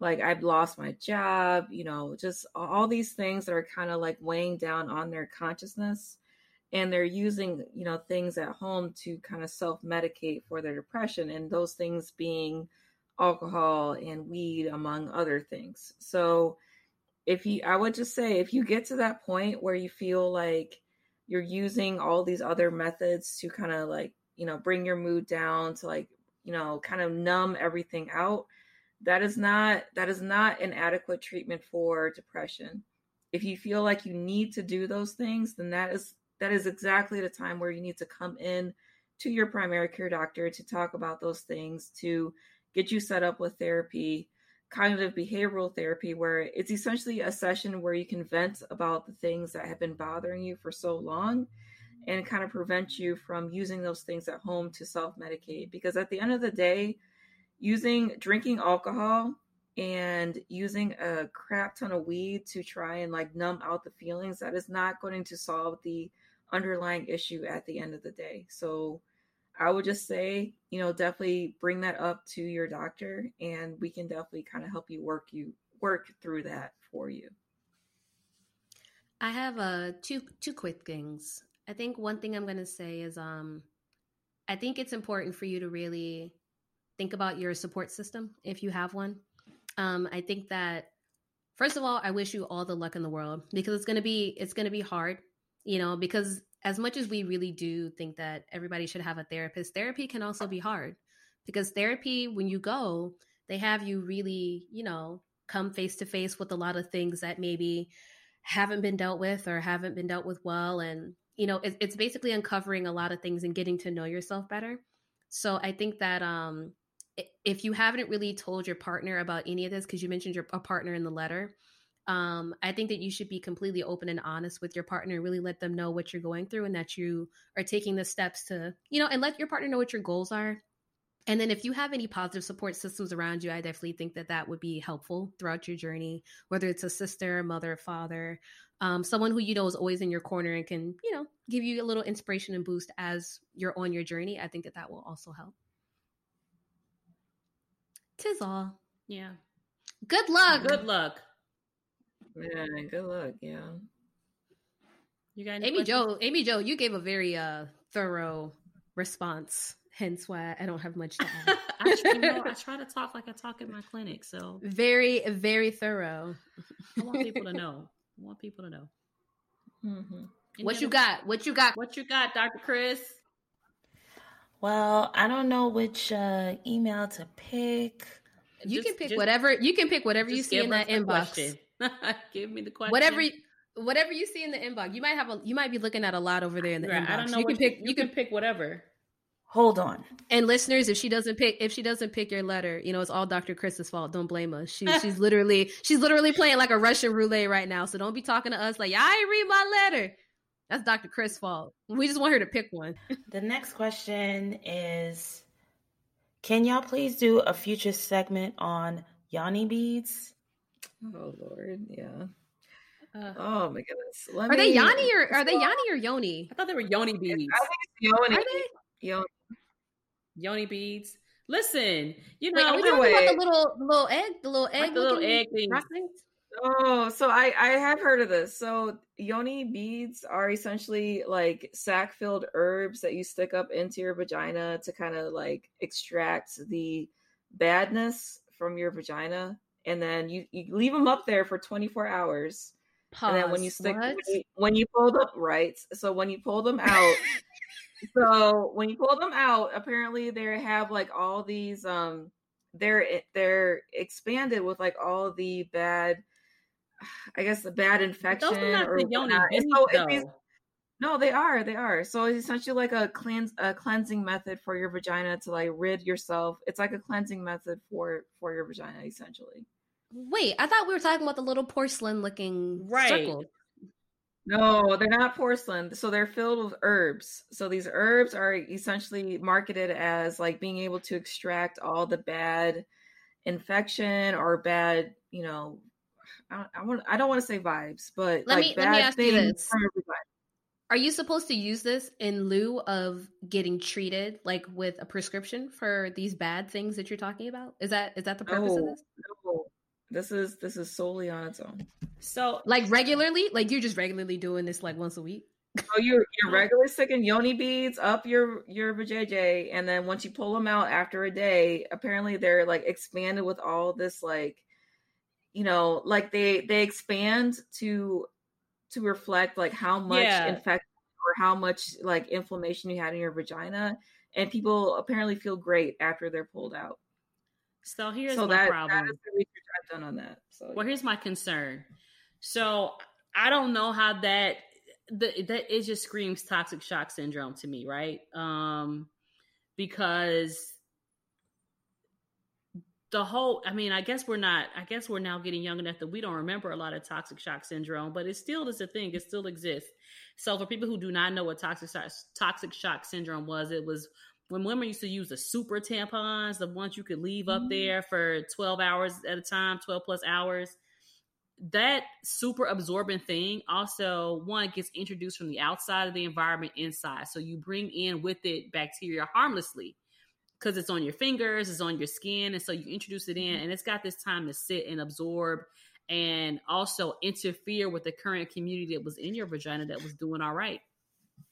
Like I've lost my job, you know, just all these things that are kind of like weighing down on their consciousness. And they're using, you know, things at home to kind of self medicate for their depression. And those things being alcohol and weed, among other things. So, if you, I would just say, if you get to that point where you feel like you're using all these other methods to kind of like, you know, bring your mood down, to like, you know, kind of numb everything out, that is not that is not an adequate treatment for depression. If you feel like you need to do those things, then that is that is exactly the time where you need to come in to your primary care doctor to talk about those things to get you set up with therapy, cognitive behavioral therapy, where it's essentially a session where you can vent about the things that have been bothering you for so long and kind of prevent you from using those things at home to self medicate. Because at the end of the day, using drinking alcohol and using a crap ton of weed to try and like numb out the feelings, that is not going to solve the underlying issue at the end of the day. So, I would just say, you know, definitely bring that up to your doctor and we can definitely kind of help you work you work through that for you. I have uh two two quick things. I think one thing I'm going to say is um I think it's important for you to really think about your support system if you have one. Um I think that first of all, I wish you all the luck in the world because it's going to be it's going to be hard, you know, because as much as we really do think that everybody should have a therapist, therapy can also be hard because therapy, when you go, they have you really, you know, come face to face with a lot of things that maybe haven't been dealt with or haven't been dealt with well. And, you know, it, it's basically uncovering a lot of things and getting to know yourself better. So I think that um, if you haven't really told your partner about any of this, because you mentioned your a partner in the letter, um, I think that you should be completely open and honest with your partner, really let them know what you're going through and that you are taking the steps to, you know, and let your partner know what your goals are. And then if you have any positive support systems around you, I definitely think that that would be helpful throughout your journey, whether it's a sister, mother, father, um, someone who you know is always in your corner and can, you know, give you a little inspiration and boost as you're on your journey. I think that that will also help. Tis all. Yeah. Good luck. Good luck. Yeah, good luck. Yeah. You got Amy questions? Jo. Amy Jo, you gave a very uh thorough response. Hence why I don't have much to add. I, you know, I try to talk like I talk at my clinic. So very, very thorough. I want people to know. I want people to know. Mm-hmm. What you got? What you got? What you got, Dr. Chris? Well, I don't know which uh, email to pick. You just, can pick just, whatever. You can pick whatever you see in that inbox. Question. Give me the question. Whatever. Whatever you see in the inbox, you might have a. You might be looking at a lot over there in the right, inbox. I don't know. You can pick. You, you can, can pick whatever. Hold on. And listeners, if she doesn't pick, if she doesn't pick your letter, you know it's all Dr. Chris's fault. Don't blame us. She, she's literally, she's literally playing like a Russian roulette right now. So don't be talking to us like, I ain't read my letter. That's Dr. Chris's fault. We just want her to pick one. the next question is, can y'all please do a future segment on yoni beads? Oh Lord, yeah. Uh, oh my goodness. Let are me, they Yanni or are they Yanni or Yoni? I thought they were Yoni beads. I think it's Yoni. Are they? Yoni. Yoni beads. Listen, you know, Wait, are we talking way. about the little the little egg, the little egg, like the little egg things? Oh, so I I have heard of this. So yoni beads are essentially like sac filled herbs that you stick up into your vagina to kind of like extract the badness from your vagina and then you, you leave them up there for 24 hours. Pause. And then when you stick when you, when you pull them right, so when you pull them out, so when you pull them out, apparently they have like all these um they're they're expanded with like all the bad I guess the bad infection or the yoni so these, No, they are. They are. So it's essentially like a cleanse a cleansing method for your vagina to like rid yourself. It's like a cleansing method for for your vagina essentially. Wait, I thought we were talking about the little porcelain looking right. circle. No, they're not porcelain. So they're filled with herbs. So these herbs are essentially marketed as like being able to extract all the bad infection or bad, you know, I, I want I don't want to say vibes, but let like me let me ask you this: Are you supposed to use this in lieu of getting treated, like with a prescription for these bad things that you're talking about? Is that is that the purpose no, of this? No. This is this is solely on its own. So, like regularly, like you're just regularly doing this like once a week. Oh, you're you're oh. regularly sticking yoni beads up your your vajayjay, and then once you pull them out after a day, apparently they're like expanded with all this like, you know, like they they expand to to reflect like how much yeah. infection or how much like inflammation you had in your vagina, and people apparently feel great after they're pulled out. So here's so my that, problem. That is the research I've done on that. So well, here's my concern. So I don't know how that the, that it just screams toxic shock syndrome to me, right? Um, because the whole i mean i guess we're not i guess we're now getting young enough that we don't remember a lot of toxic shock syndrome but it still is a thing it still exists so for people who do not know what toxic shock, toxic shock syndrome was it was when women used to use the super tampons, the ones you could leave up mm-hmm. there for 12 hours at a time, 12 plus hours, that super absorbent thing also one gets introduced from the outside of the environment inside. So you bring in with it bacteria harmlessly because it's on your fingers, it's on your skin. And so you introduce it in, mm-hmm. and it's got this time to sit and absorb and also interfere with the current community that was in your vagina that was doing all right.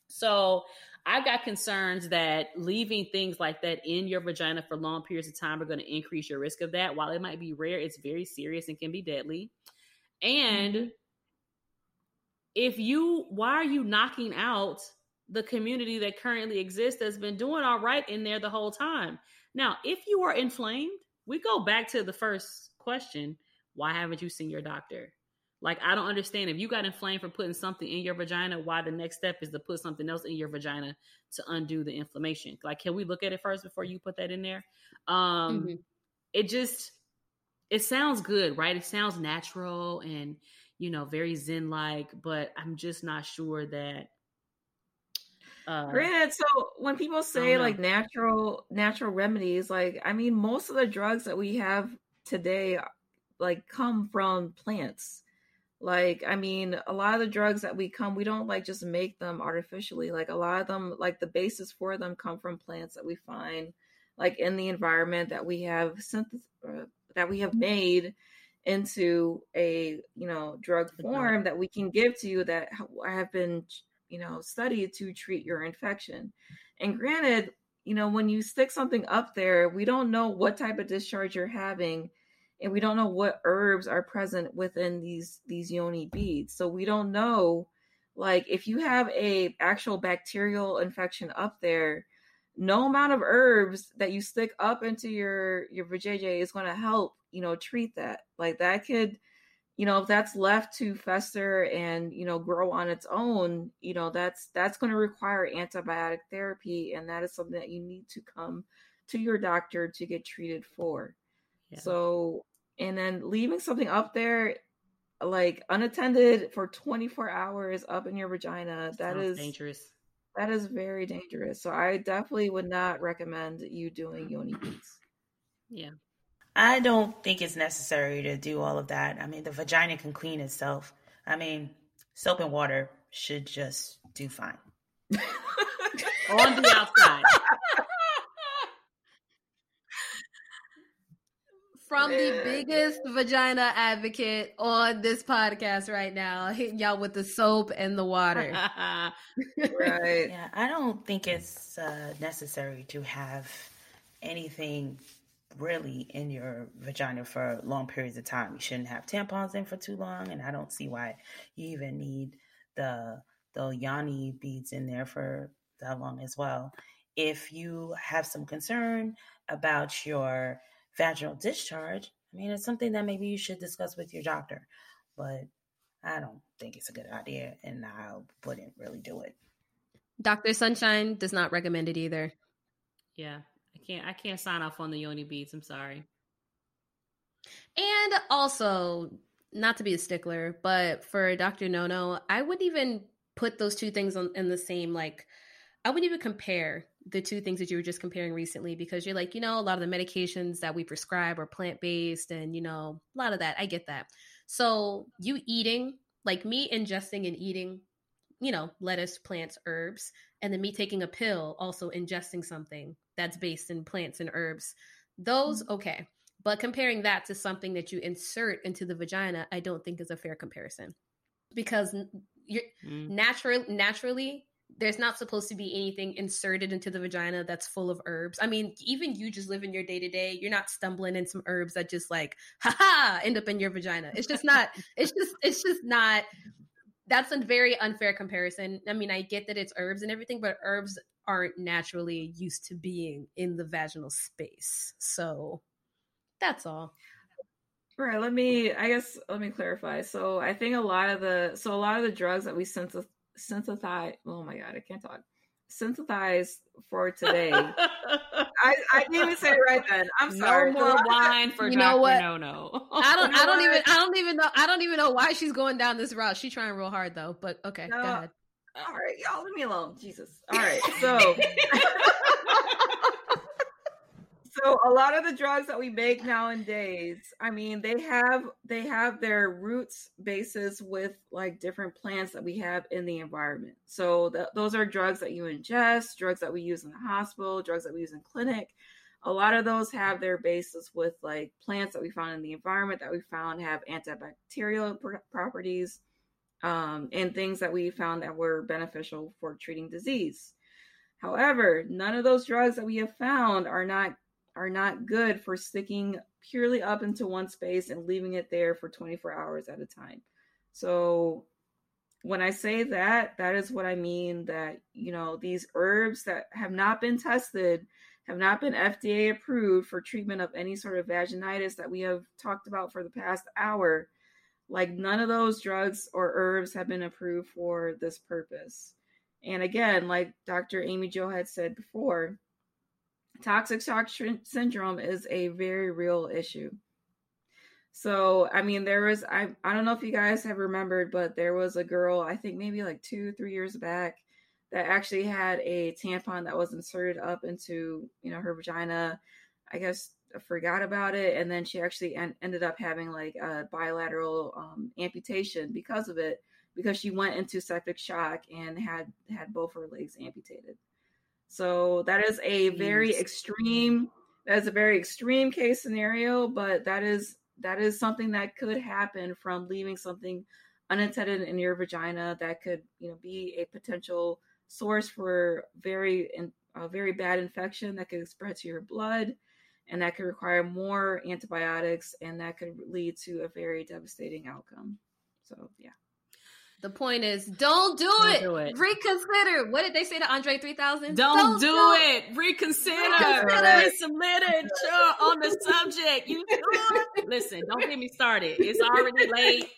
So I've got concerns that leaving things like that in your vagina for long periods of time are going to increase your risk of that. While it might be rare, it's very serious and can be deadly. And mm-hmm. if you, why are you knocking out the community that currently exists that's been doing all right in there the whole time? Now, if you are inflamed, we go back to the first question why haven't you seen your doctor? Like, I don't understand if you got inflamed from putting something in your vagina, why the next step is to put something else in your vagina to undo the inflammation. Like, can we look at it first before you put that in there? Um, mm-hmm. It just, it sounds good, right? It sounds natural and, you know, very zen like, but I'm just not sure that. Uh, Granted, so when people say like natural natural remedies, like I mean, most of the drugs that we have today, like come from plants. Like i mean a lot of the drugs that we come we don't like just make them artificially. Like a lot of them like the basis for them come from plants that we find like in the environment that we have synth- uh, that we have made into a you know drug form that we can give to you that have been you know studied to treat your infection. And granted you know when you stick something up there we don't know what type of discharge you're having and we don't know what herbs are present within these these yoni beads. So we don't know like if you have a actual bacterial infection up there no amount of herbs that you stick up into your your vajayjay is going to help you know treat that. Like that could you know if that's left to fester and you know grow on its own you know that's that's going to require antibiotic therapy and that is something that you need to come to your doctor to get treated for. Yeah. so and then leaving something up there like unattended for 24 hours up in your vagina that Sounds is dangerous. that is very dangerous. So i definitely would not recommend you doing yoni beads yeah i don't think it's necessary to do all of that. I mean the vagina can clean itself. I mean soap and water should just do fine. On the outside. From the biggest vagina advocate on this podcast right now, hitting y'all with the soap and the water. right. Yeah, I don't think it's uh, necessary to have anything really in your vagina for long periods of time. You shouldn't have tampons in for too long, and I don't see why you even need the the yoni beads in there for that long as well. If you have some concern about your vaginal discharge, I mean, it's something that maybe you should discuss with your doctor. But I don't, think it's a good idea, and I wouldn't really do it. Dr. Sunshine does not recommend it either. Yeah, I can't. I can't sign off on the yoni beads. I'm sorry. And also, not to be a stickler, but for Dr. Nono, I wouldn't even put those two things on, in the same like. I wouldn't even compare the two things that you were just comparing recently because you're like, you know, a lot of the medications that we prescribe are plant based, and you know, a lot of that. I get that. So you eating like me ingesting and eating you know, lettuce, plants, herbs, and then me taking a pill, also ingesting something that's based in plants and herbs. Those, mm-hmm. okay. But comparing that to something that you insert into the vagina, I don't think is a fair comparison. Because you're mm. natural naturally there's not supposed to be anything inserted into the vagina that's full of herbs. I mean, even you just live in your day to day, you're not stumbling in some herbs that just like, haha, end up in your vagina. It's just not, it's just, it's just not that's a very unfair comparison. I mean, I get that it's herbs and everything, but herbs aren't naturally used to being in the vaginal space. So that's all. Right. Let me, I guess, let me clarify. So I think a lot of the, so a lot of the drugs that we synthesize, synthesize, oh my God, I can't talk synthesize for today. I, I didn't even say it right then. I'm sorry. No more wine for you know what? No, no. I don't. I don't even. I don't even know. I don't even know why she's going down this route. She's trying real hard though. But okay, no. go ahead. All right, y'all leave me alone. Jesus. All right, so so a lot of the drugs that we make nowadays i mean they have they have their roots bases with like different plants that we have in the environment so th- those are drugs that you ingest drugs that we use in the hospital drugs that we use in clinic a lot of those have their basis with like plants that we found in the environment that we found have antibacterial pr- properties um, and things that we found that were beneficial for treating disease However, none of those drugs that we have found are not are not good for sticking purely up into one space and leaving it there for 24 hours at a time. So when I say that, that is what I mean that, you know, these herbs that have not been tested, have not been FDA approved for treatment of any sort of vaginitis that we have talked about for the past hour, like none of those drugs or herbs have been approved for this purpose. And again, like Dr. Amy Jo had said before, toxic shock syndrome is a very real issue. So, I mean, there was, I, I don't know if you guys have remembered, but there was a girl, I think maybe like two, three years back, that actually had a tampon that was inserted up into, you know, her vagina. I guess forgot about it. And then she actually en- ended up having like a bilateral um, amputation because of it, because she went into septic shock and had had both her legs amputated. So that is a very extreme that is a very extreme case scenario, but that is that is something that could happen from leaving something unintended in your vagina that could, you know, be a potential source for very a very bad infection that could spread to your blood and that could require more antibiotics and that could lead to a very devastating outcome. So, yeah. The point is, don't do, don't it. do it. Reconsider. What did they say to Andre 3000? Don't, don't do, do it. it. Reconsider. Reconsider. Resubmit on the subject. You listen. Don't get me started. It's already late.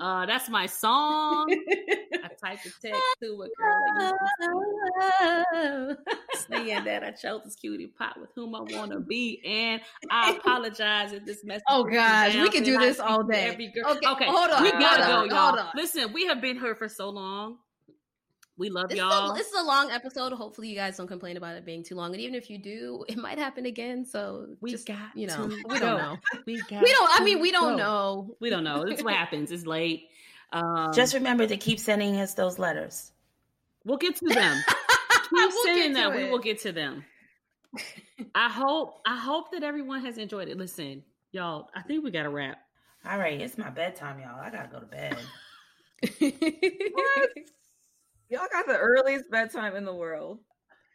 Uh, that's my song. I typed a text ah, to a girl ah, ah. saying that I chose this cutie pot with whom I want to be, and I apologize if this message. Oh gosh, we can do this all day. Every girl. Okay, okay, hold on. We gotta go, y'all. Listen, we have been here for so long. We love this y'all. A, this is a long episode. Hopefully, you guys don't complain about it being too long. And even if you do, it might happen again. So we just, got you know, we don't know. We, we don't. I mean, we don't go. know. We don't know. It's what happens. It's late. Um, just remember to keep sending us those letters. We'll get to them. keep we'll sending them. We will get to them. I hope. I hope that everyone has enjoyed it. Listen, y'all. I think we got to wrap. All right, it's my bedtime, y'all. I gotta go to bed. what? Y'all got the earliest bedtime in the world.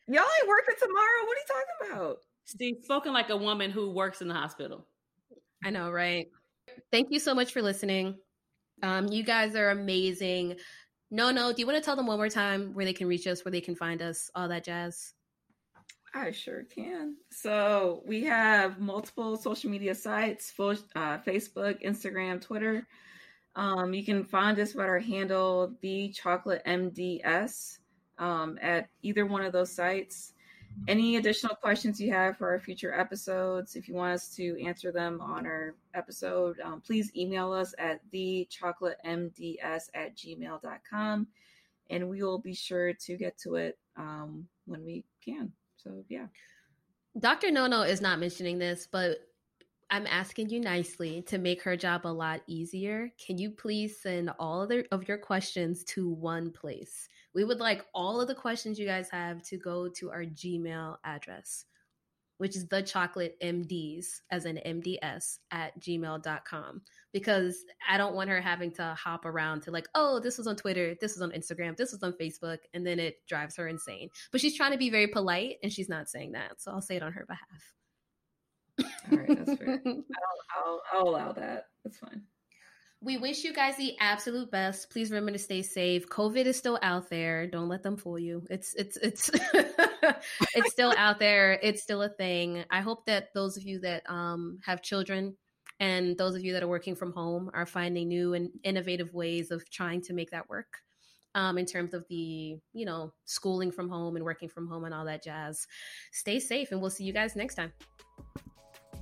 Y'all ain't working tomorrow. What are you talking about? Steve, spoken like a woman who works in the hospital. I know, right? Thank you so much for listening. Um, you guys are amazing. No, no. Do you want to tell them one more time where they can reach us, where they can find us, all that jazz? I sure can. So we have multiple social media sites: uh, Facebook, Instagram, Twitter. Um, you can find us at our handle, the chocolate MDS, um, at either one of those sites. Any additional questions you have for our future episodes, if you want us to answer them on our episode, um, please email us at thechocolatemds at gmail.com and we will be sure to get to it um, when we can. So, yeah. Dr. Nono is not mentioning this, but I'm asking you nicely to make her job a lot easier. Can you please send all of, the, of your questions to one place? We would like all of the questions you guys have to go to our Gmail address, which is the chocolate MDs as an MDS at gmail.com. Because I don't want her having to hop around to like, oh, this was on Twitter, this was on Instagram, this was on Facebook, and then it drives her insane. But she's trying to be very polite and she's not saying that. So I'll say it on her behalf. All right, that's fair. I'll, I'll, I'll allow that. That's fine. We wish you guys the absolute best. Please remember to stay safe. COVID is still out there. Don't let them fool you. It's it's it's it's still out there. It's still a thing. I hope that those of you that um, have children and those of you that are working from home are finding new and innovative ways of trying to make that work. Um, in terms of the you know schooling from home and working from home and all that jazz. Stay safe, and we'll see you guys next time.